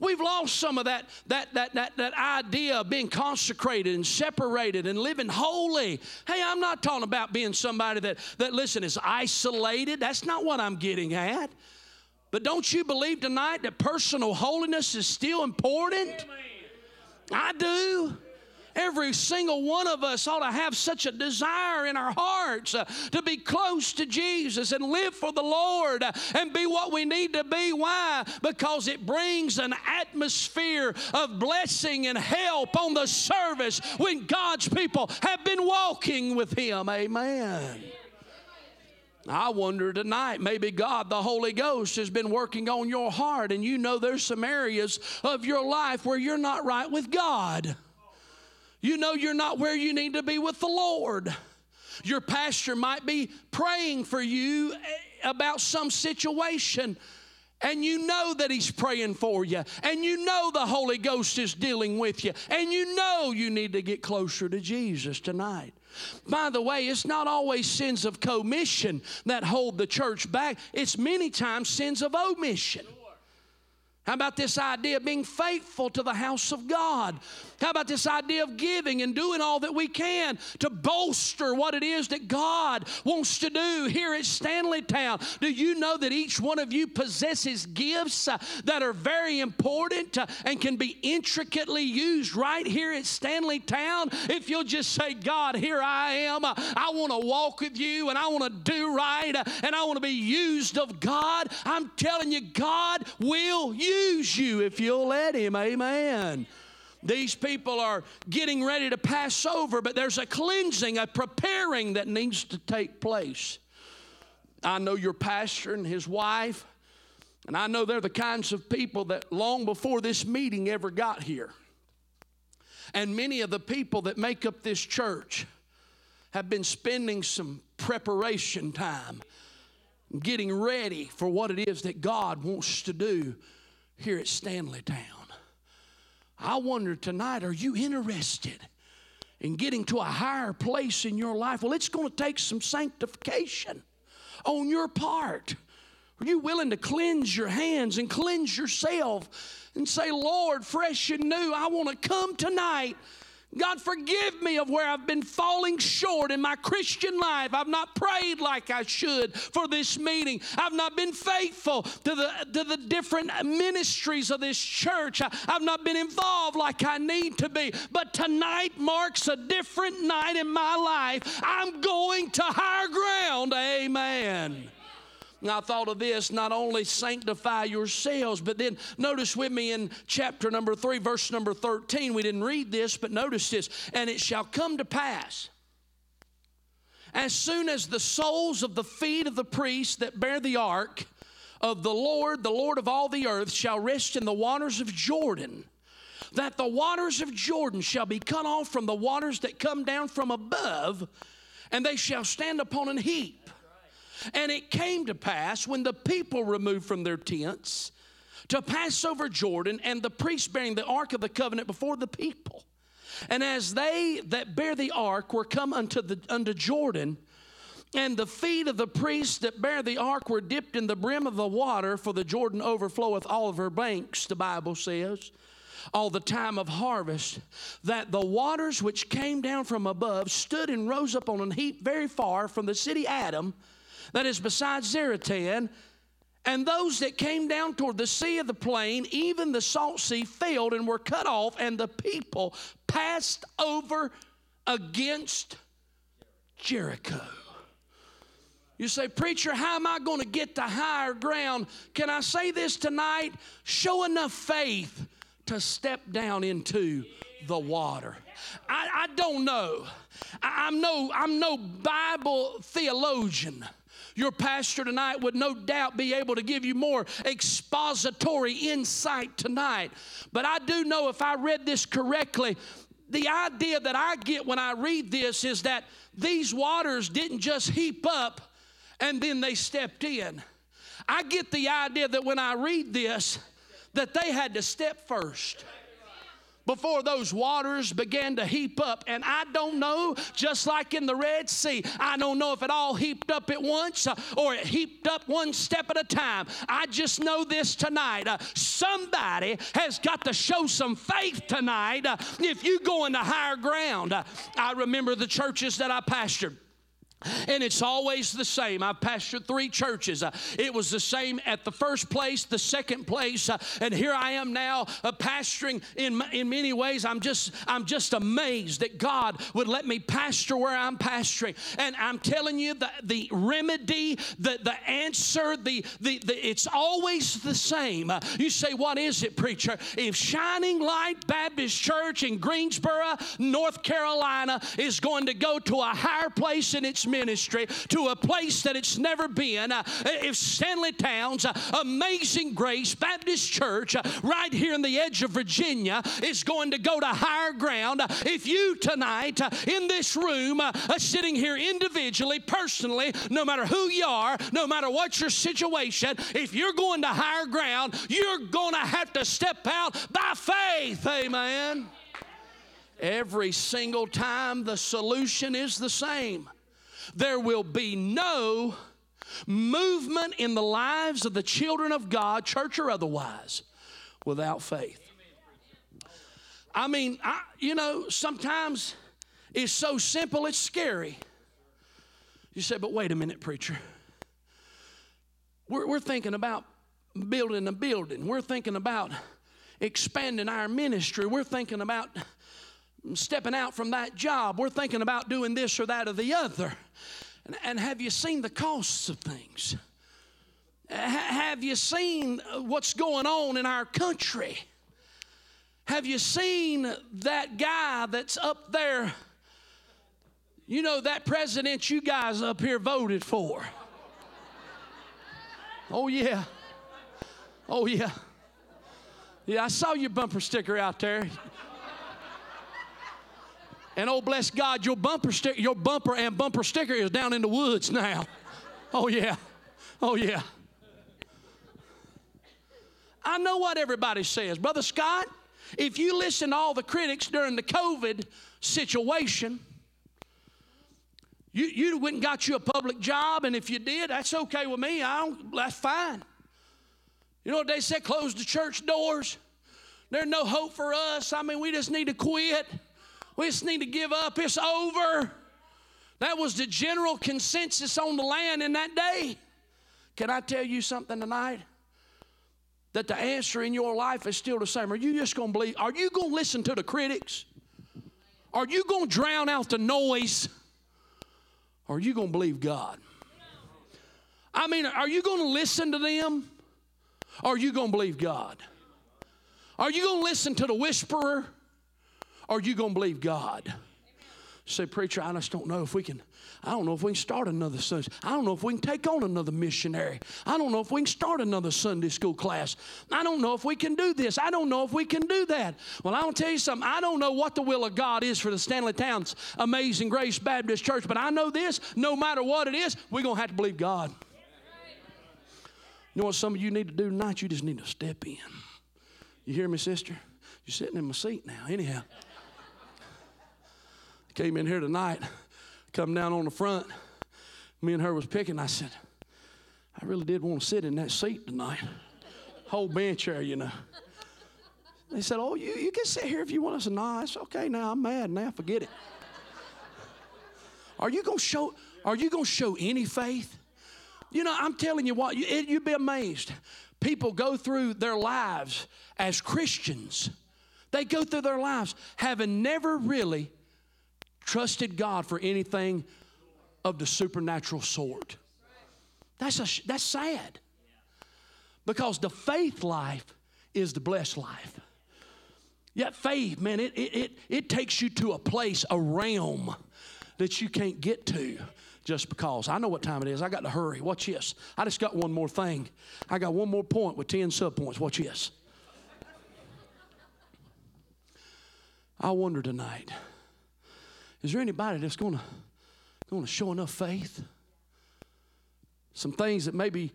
We've lost some of that, that, that, that, that idea of being consecrated and separated and living holy. Hey, I'm not talking about being somebody that, that listen, is isolated. That's not what I'm getting at. But don't you believe tonight that personal holiness is still important? I do. Every single one of us ought to have such a desire in our hearts uh, to be close to Jesus and live for the Lord uh, and be what we need to be. Why? Because it brings an atmosphere of blessing and help on the service when God's people have been walking with Him. Amen. I wonder tonight, maybe God, the Holy Ghost, has been working on your heart, and you know there's some areas of your life where you're not right with God. You know you're not where you need to be with the Lord. Your pastor might be praying for you eh, about some situation, and you know that he's praying for you, and you know the Holy Ghost is dealing with you, and you know you need to get closer to Jesus tonight. By the way, it's not always sins of commission that hold the church back, it's many times sins of omission. How about this idea of being faithful to the house of God? How about this idea of giving and doing all that we can to bolster what it is that God wants to do here at Stanley Town? Do you know that each one of you possesses gifts uh, that are very important uh, and can be intricately used right here at Stanley Town? If you'll just say, God, here I am. I want to walk with you and I want to do right uh, and I want to be used of God. I'm telling you, God will use use you if you'll let Him. Amen. These people are getting ready to pass over, but there's a cleansing, a preparing that needs to take place. I know your pastor and his wife, and I know they're the kinds of people that long before this meeting ever got here. And many of the people that make up this church have been spending some preparation time getting ready for what it is that God wants to do here at Stanley Town. I wonder tonight, are you interested in getting to a higher place in your life? Well, it's going to take some sanctification on your part. Are you willing to cleanse your hands and cleanse yourself and say, Lord, fresh and new, I want to come tonight God, forgive me of where I've been falling short in my Christian life. I've not prayed like I should for this meeting. I've not been faithful to the, to the different ministries of this church. I, I've not been involved like I need to be. But tonight marks a different night in my life. I'm going to higher ground. Amen. I thought of this not only sanctify yourselves, but then notice with me in chapter number 3, verse number 13. We didn't read this, but notice this. And it shall come to pass as soon as the soles of the feet of the priests that bear the ark of the Lord, the Lord of all the earth, shall rest in the waters of Jordan, that the waters of Jordan shall be cut off from the waters that come down from above, and they shall stand upon an heap. And it came to pass when the people removed from their tents to pass over Jordan, and the priests bearing the ark of the covenant before the people. And as they that bear the ark were come unto, the, unto Jordan, and the feet of the priests that bear the ark were dipped in the brim of the water, for the Jordan overfloweth all of her banks, the Bible says, all the time of harvest, that the waters which came down from above stood and rose up on an heap very far from the city Adam, that is beside Zaratan. And those that came down toward the sea of the plain, even the salt sea, failed and were cut off, and the people passed over against Jericho. You say, Preacher, how am I going to get to higher ground? Can I say this tonight? Show enough faith to step down into the water. I, I don't know. I, I'm no, I'm no Bible theologian. Your pastor tonight would no doubt be able to give you more expository insight tonight. But I do know if I read this correctly, the idea that I get when I read this is that these waters didn't just heap up and then they stepped in. I get the idea that when I read this, that they had to step first before those waters began to heap up. And I don't know, just like in the Red Sea, I don't know if it all heaped up at once uh, or it heaped up one step at a time. I just know this tonight. Uh, somebody has got to show some faith tonight uh, if you go into higher ground. I remember the churches that I pastored. And it's always the same. I've pastored three churches. Uh, it was the same at the first place, the second place, uh, and here I am now uh, pastoring. In in many ways, I'm just I'm just amazed that God would let me pastor where I'm pastoring. And I'm telling you, the the remedy, the the answer, the the, the it's always the same. You say, what is it, preacher? If Shining Light Baptist Church in Greensboro, North Carolina, is going to go to a higher place in its ministry to a place that it's never been. Uh, if Stanley Town's uh, Amazing Grace Baptist Church, uh, right here in the edge of Virginia, is going to go to higher ground, if you tonight in this room, sitting here individually, personally, no matter who you are, no matter what your situation, if you're going to higher ground, you're going to have to step out by faith. Amen. Every single time, the solution is the same there will be no movement in the lives of the children of God, church or otherwise, without faith. I mean, I, you know, sometimes it's so simple, it's scary. You say, but wait a minute, preacher. We're, we're thinking about building a building, we're thinking about expanding our ministry, we're thinking about stepping out from that job. We're thinking about doing this or that or the other. And, and have you seen the costs of things? have you seen what's going on in our country? Have you seen that guy that's up there? You know, that president you guys up here voted for. Oh, yeah. Oh, yeah. Yeah, I saw your bumper sticker out there. And oh, bless God, your bumper sticker, your bumper and bumper sticker is down in the woods now. [LAUGHS] Oh, yeah. Oh, yeah. I know what everybody says. Brother Scott, if you listen to all the critics during the COVID situation, you, you went and got you a public job, and if you did, that's okay with me. I don't, that's fine. You know what they said? Close the church doors. There's no hope for us. I mean, we just need to quit. We just need to give up. It's over. That was the general consensus on the land in that day. Can I tell you something tonight? That the answer in your life is still the same. Are you just going to believe? Are you going to listen to the critics? Are you going to drown out the noise? Are you going to believe God? I mean, are you going to listen to them? Are you going to believe God? Are you going to listen to the whisperer? Are you going to believe God? Say, preacher, I just don't know if we can. I don't know if we can start another Sunday. I don't know if we can take on another missionary. I don't know if we can start another Sunday school class. I don't know if we can do this. I don't know if we can do that. Well, I'll tell you something. I don't know what the will of God is for the Stanley Towns Amazing Grace Baptist Church, but I know this no matter what it is, we're to have to believe God. You know what some of you need to do tonight? You just need to step in. You hear me, sister? You're sitting in my seat now. Anyhow, came in here tonight, come down on the front. Me and her was picking. I said, I really did want to sit in that seat tonight. Whole bench there, you know. They said, Oh, you, you can sit here if you want. I said, No, it's okay now. I'm mad now. Forget it. Are you gonna show are you gonna show any faith? You know, I'm telling you what, you, it, you'd be amazed. People go through their lives as Christians. They go through their lives having never really trusted God for anything of the supernatural sort. That's, a, that's sad. Because the faith life is the blessed life. Yet faith, man, it, it, it, it takes you to a place, a realm that you can't get to just because. I know what time it is. I got to hurry. Watch this. I just got one more thing. I got one more point with 10 subpoints. Watch this. I wonder tonight is there anybody that's going to going to show enough faith? Some things that maybe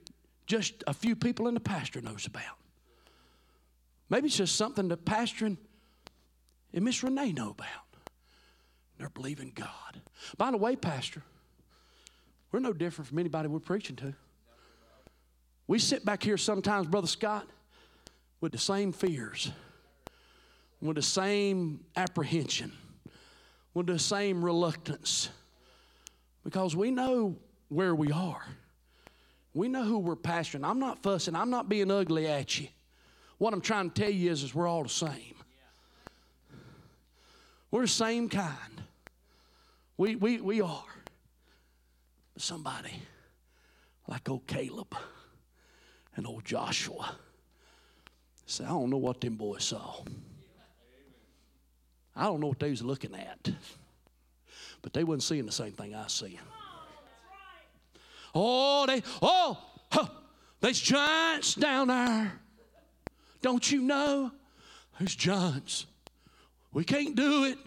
just a few people in the pastor knows about. Maybe it's just something that pastor and, and Miss Renee know about. They're believing God. By the way, Pastor, we're no different from anybody we're preaching to. We sit back here sometimes, Brother Scott, with the same fears, with the same apprehension, with the same reluctance, because we know where we are. We know who we're pastoring. I'm not fussing, I'm not being ugly at you. What I'm trying to tell you is, is we're all the same. We're the same kind. We, we, we are. Somebody like old Caleb and old Joshua say, I don't know what them boys saw. I don't know what they was looking at. But they wasn't seeing the same thing I see. Oh, they, oh, huh, there's giants down there. Don't you know? There's giants. We can't do it.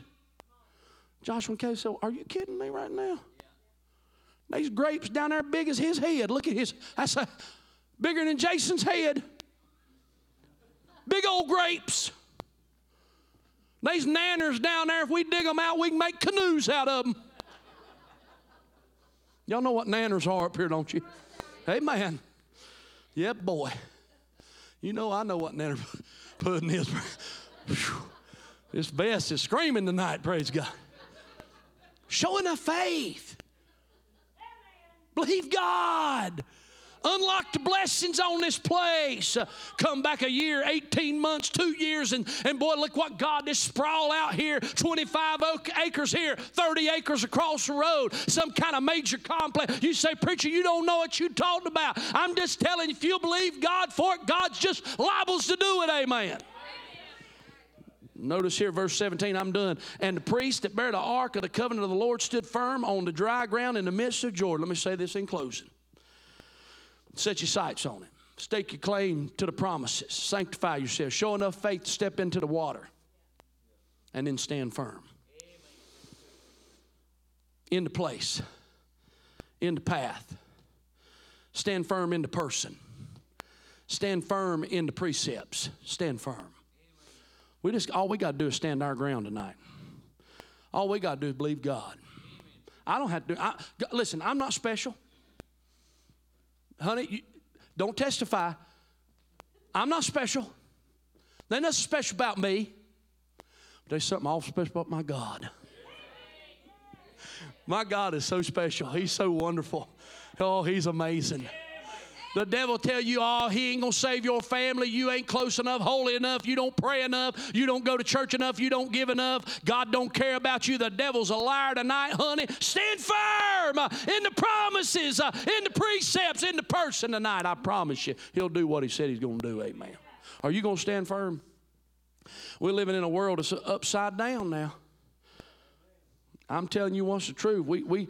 Joshua and Caleb said, Are you kidding me right now? These grapes down there big as his head. Look at his, that's a, bigger than Jason's head. Big old grapes. These nanners down there, if we dig them out, we can make canoes out of them. Y'all know what nanners are up here, don't you? Hey, man. Yep, boy. You know I know what nanner [LAUGHS] pudding is. this vest is screaming tonight, praise God. Showing a faith. Believe God. Unlock the blessings on this place. Come back a year, 18 months, two years, and, and boy, look what God just sprawl out here 25 oak- acres here, 30 acres across the road, some kind of major complex. You say, Preacher, you don't know what you talked about. I'm just telling you, if you believe God for it, God's just liable to do it. Amen. Notice here, verse 17, I'm done. And the priest that bare the ark of the covenant of the Lord stood firm on the dry ground in the midst of Jordan. Let me say this in closing. Set your sights on it. Stake your claim to the promises. Sanctify yourself. Show enough faith to step into the water. And then stand firm. In the place. In the path. Stand firm in the person. Stand firm in the precepts. Stand firm. We just all we got to do is stand our ground tonight. All we got to do is believe God. I don't have to do. I, listen, I'm not special, honey. You, don't testify. I'm not special. There's nothing special about me. But there's something awful special about my God. My God is so special. He's so wonderful. Oh, he's amazing. The devil tell you, oh, he ain't gonna save your family. You ain't close enough, holy enough. You don't pray enough. You don't go to church enough. You don't give enough. God don't care about you. The devil's a liar tonight, honey. Stand firm uh, in the promises, uh, in the precepts, in the person tonight. I promise you, he'll do what he said he's gonna do. Amen. Are you gonna stand firm? We're living in a world that's upside down now. I'm telling you what's the truth. We, we,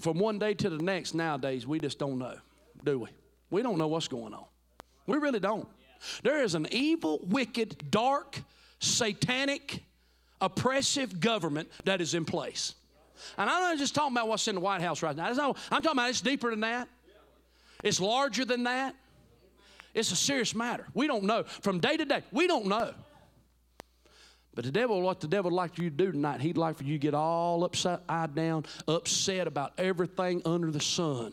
from one day to the next nowadays, we just don't know, do we? We don't know what's going on. We really don't. There is an evil, wicked, dark, satanic, oppressive government that is in place. And I'm not just talking about what's in the White House right now. Not, I'm talking about it's deeper than that. It's larger than that. It's a serious matter. We don't know. From day to day, we don't know. But the devil, what the devil would like for you to do tonight, he'd like for you to get all upside down, upset about everything under the sun.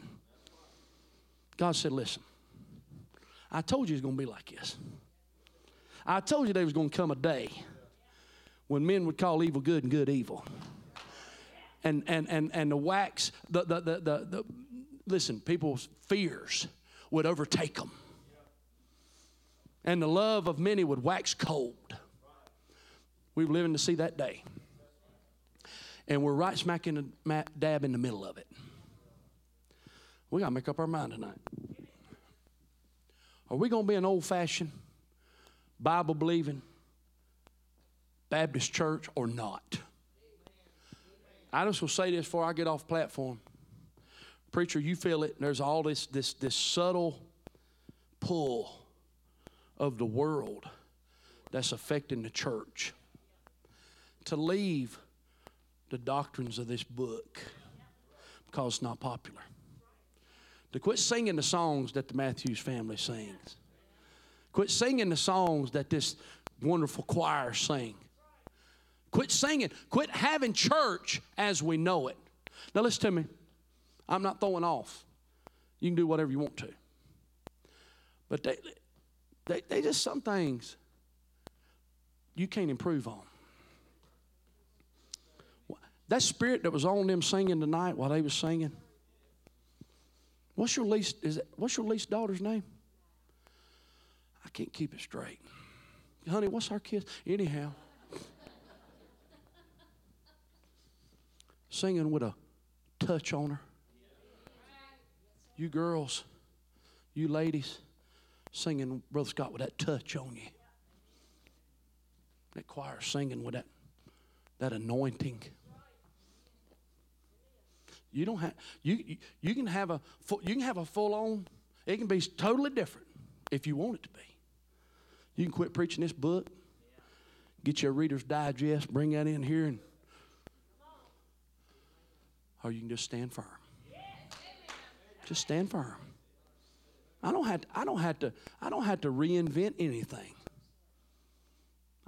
God said, Listen, I told you it's going to be like this. I told you there was going to come a day when men would call evil good and good evil. And, and, and, and the wax, the, the, the, the, the listen, people's fears would overtake them. And the love of many would wax cold. We're living to see that day. And we're right smack in the dab in the middle of it. We got to make up our mind tonight. Are we going to be an old fashioned, Bible believing Baptist church or not? I just will say this before I get off platform. Preacher, you feel it. There's all this, this, this subtle pull of the world that's affecting the church to leave the doctrines of this book because it's not popular to quit singing the songs that the Matthews family sings. Quit singing the songs that this wonderful choir sing. Quit singing. Quit having church as we know it. Now, listen to me. I'm not throwing off. You can do whatever you want to. But they, they, they just some things you can't improve on. That spirit that was on them singing tonight while they was singing, What's your least is it, what's your least daughter's name? I can't keep it straight. Honey, what's our kids? Anyhow. Singing with a touch on her. You girls, you ladies, singing, Brother Scott, with that touch on you. That choir singing with that, that anointing. You don't have you, you can have a you can have a full on. It can be totally different if you want it to be. You can quit preaching this book. Get your Reader's Digest. Bring that in here, and or you can just stand firm. Just stand firm. I don't have to, I don't have to I don't have to reinvent anything.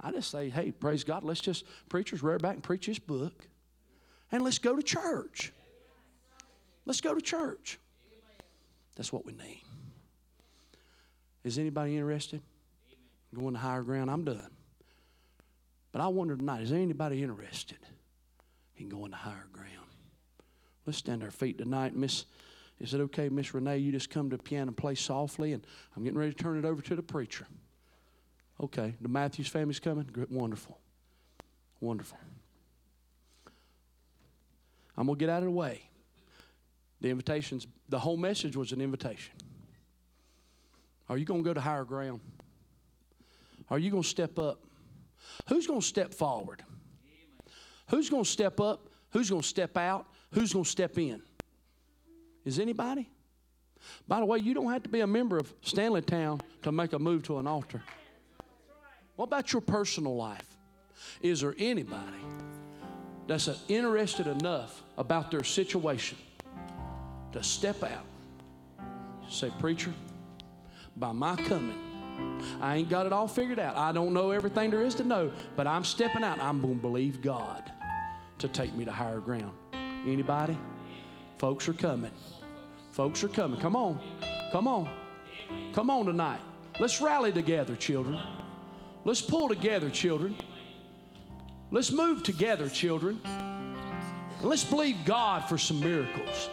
I just say, hey, praise God, let's just preachers rear back and preach this book. And let's go to church. Let's go to church. That's what we need. Is anybody interested? Going to higher ground? I'm done. But I wonder tonight, is anybody interested in going to higher ground? Let's stand our feet tonight. Miss Is it okay, Miss Renee? You just come to the piano and play softly, and I'm getting ready to turn it over to the preacher. Okay, the Matthews family's coming. Wonderful, wonderful. I'm gonna get out of the way. The invitations, the whole message was an invitation. Are you gonna go to higher ground? Are you gonna step up? Who's gonna step forward? Who's gonna step up? Who's gonna step out? Who's gonna step in? Is anybody? By the way, you don't have to be a member of Stanley Town to make a move to an altar. What about your personal life? Is there anybody that's interested enough about their situation to step out? Say, preacher, by my coming, I ain't got it all figured out. I don't know everything there is to know, but I'm stepping out. I'm going to believe God to take me to higher ground. Anybody? Folks are coming. Folks are coming. Come on. Come on. Come on tonight. Let's rally together, children. Let's pull together, children. Let's move together, children. Let's believe God for some miracles.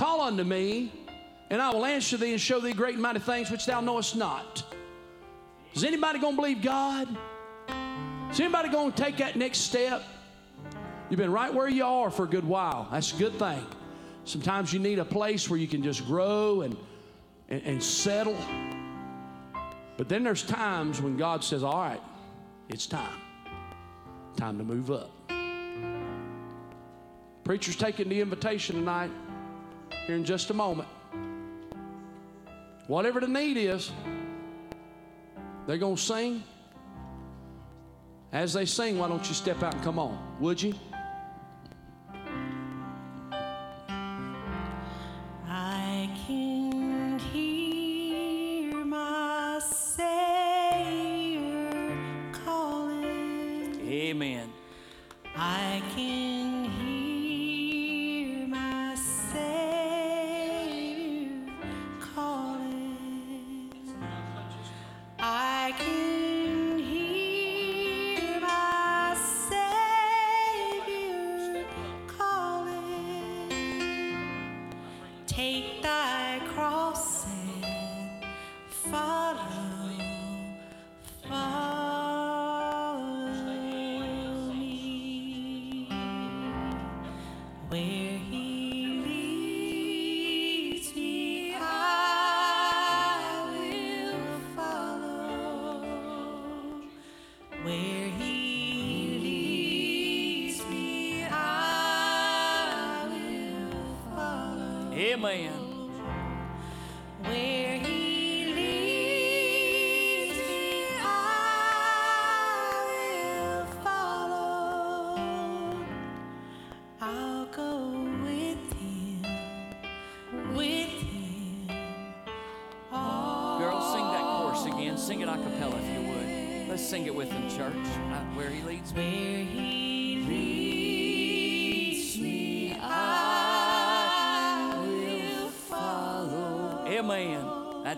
Call unto me, and I will answer thee and show thee great and mighty things which thou knowest not. Is anybody going to believe God? Is anybody going to take that next step? You've been right where you are for a good while. That's a good thing. Sometimes you need a place where you can just grow and, and, and settle. But then there's times when God says, All right, it's time. Time to move up. Preacher's taking the invitation tonight, here in just a moment. Whatever the need is, they're going to sing. As they sing, why don't you step out and come on? Would you? manhã.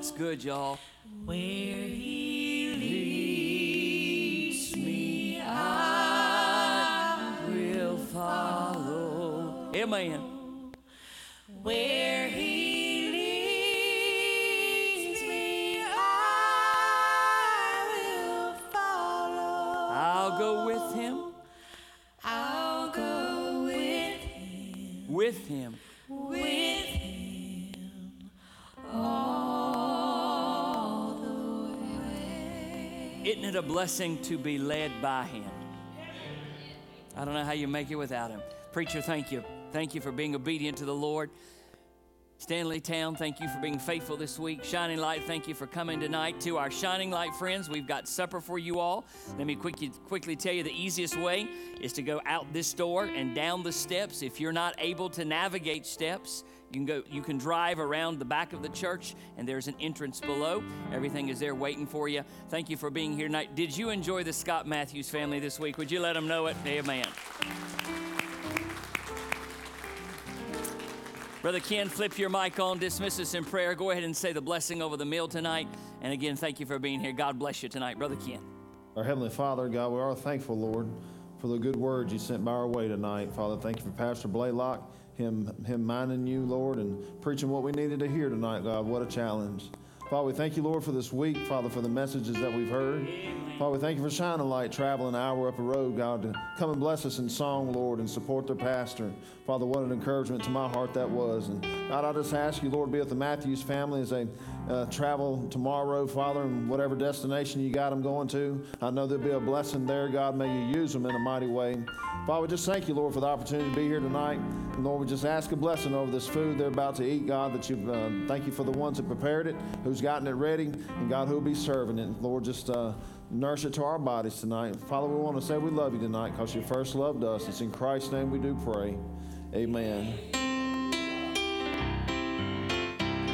That's good, y'all. It a blessing to be led by him? I don't know how you make it without him. Preacher, thank you. Thank you for being obedient to the Lord. Stanley Town, thank you for being faithful this week. Shining Light, thank you for coming tonight. To our Shining Light friends, we've got supper for you all. Let me quickly, quickly tell you the easiest way is to go out this door and down the steps. If you're not able to navigate steps, you can go you can drive around the back of the church and there's an entrance below. Everything is there waiting for you. Thank you for being here tonight. Did you enjoy the Scott Matthews family this week? Would you let them know it? Amen. Brother Ken, flip your mic on, dismiss us in prayer. Go ahead and say the blessing over the meal tonight. And again, thank you for being here. God bless you tonight, Brother Ken. Our Heavenly Father, God, we are thankful, Lord, for the good words you sent by our way tonight. Father, thank you for Pastor Blalock him, him minding you, Lord, and preaching what we needed to hear tonight, God. What a challenge. Father, we thank you, Lord, for this week, Father, for the messages that we've heard. Father, we thank you for shining light, traveling an hour up a road, God, to come and bless us in song, Lord, and support their pastor. Father, what an encouragement to my heart that was. And God, I just ask you, Lord, be with the Matthews family as they uh, travel tomorrow, Father, and whatever destination you got them going to. I know there'll be a blessing there. God, may you use them in a mighty way. Father, we just thank you, Lord, for the opportunity to be here tonight. And Lord, we just ask a blessing over this food they're about to eat, God, that you've, uh, thank you for the ones that prepared it, who's gotten it ready, and God, who'll be serving it. Lord, just uh, nourish it to our bodies tonight. Father, we want to say we love you tonight because you first loved us. It's in Christ's name we do pray. Amen.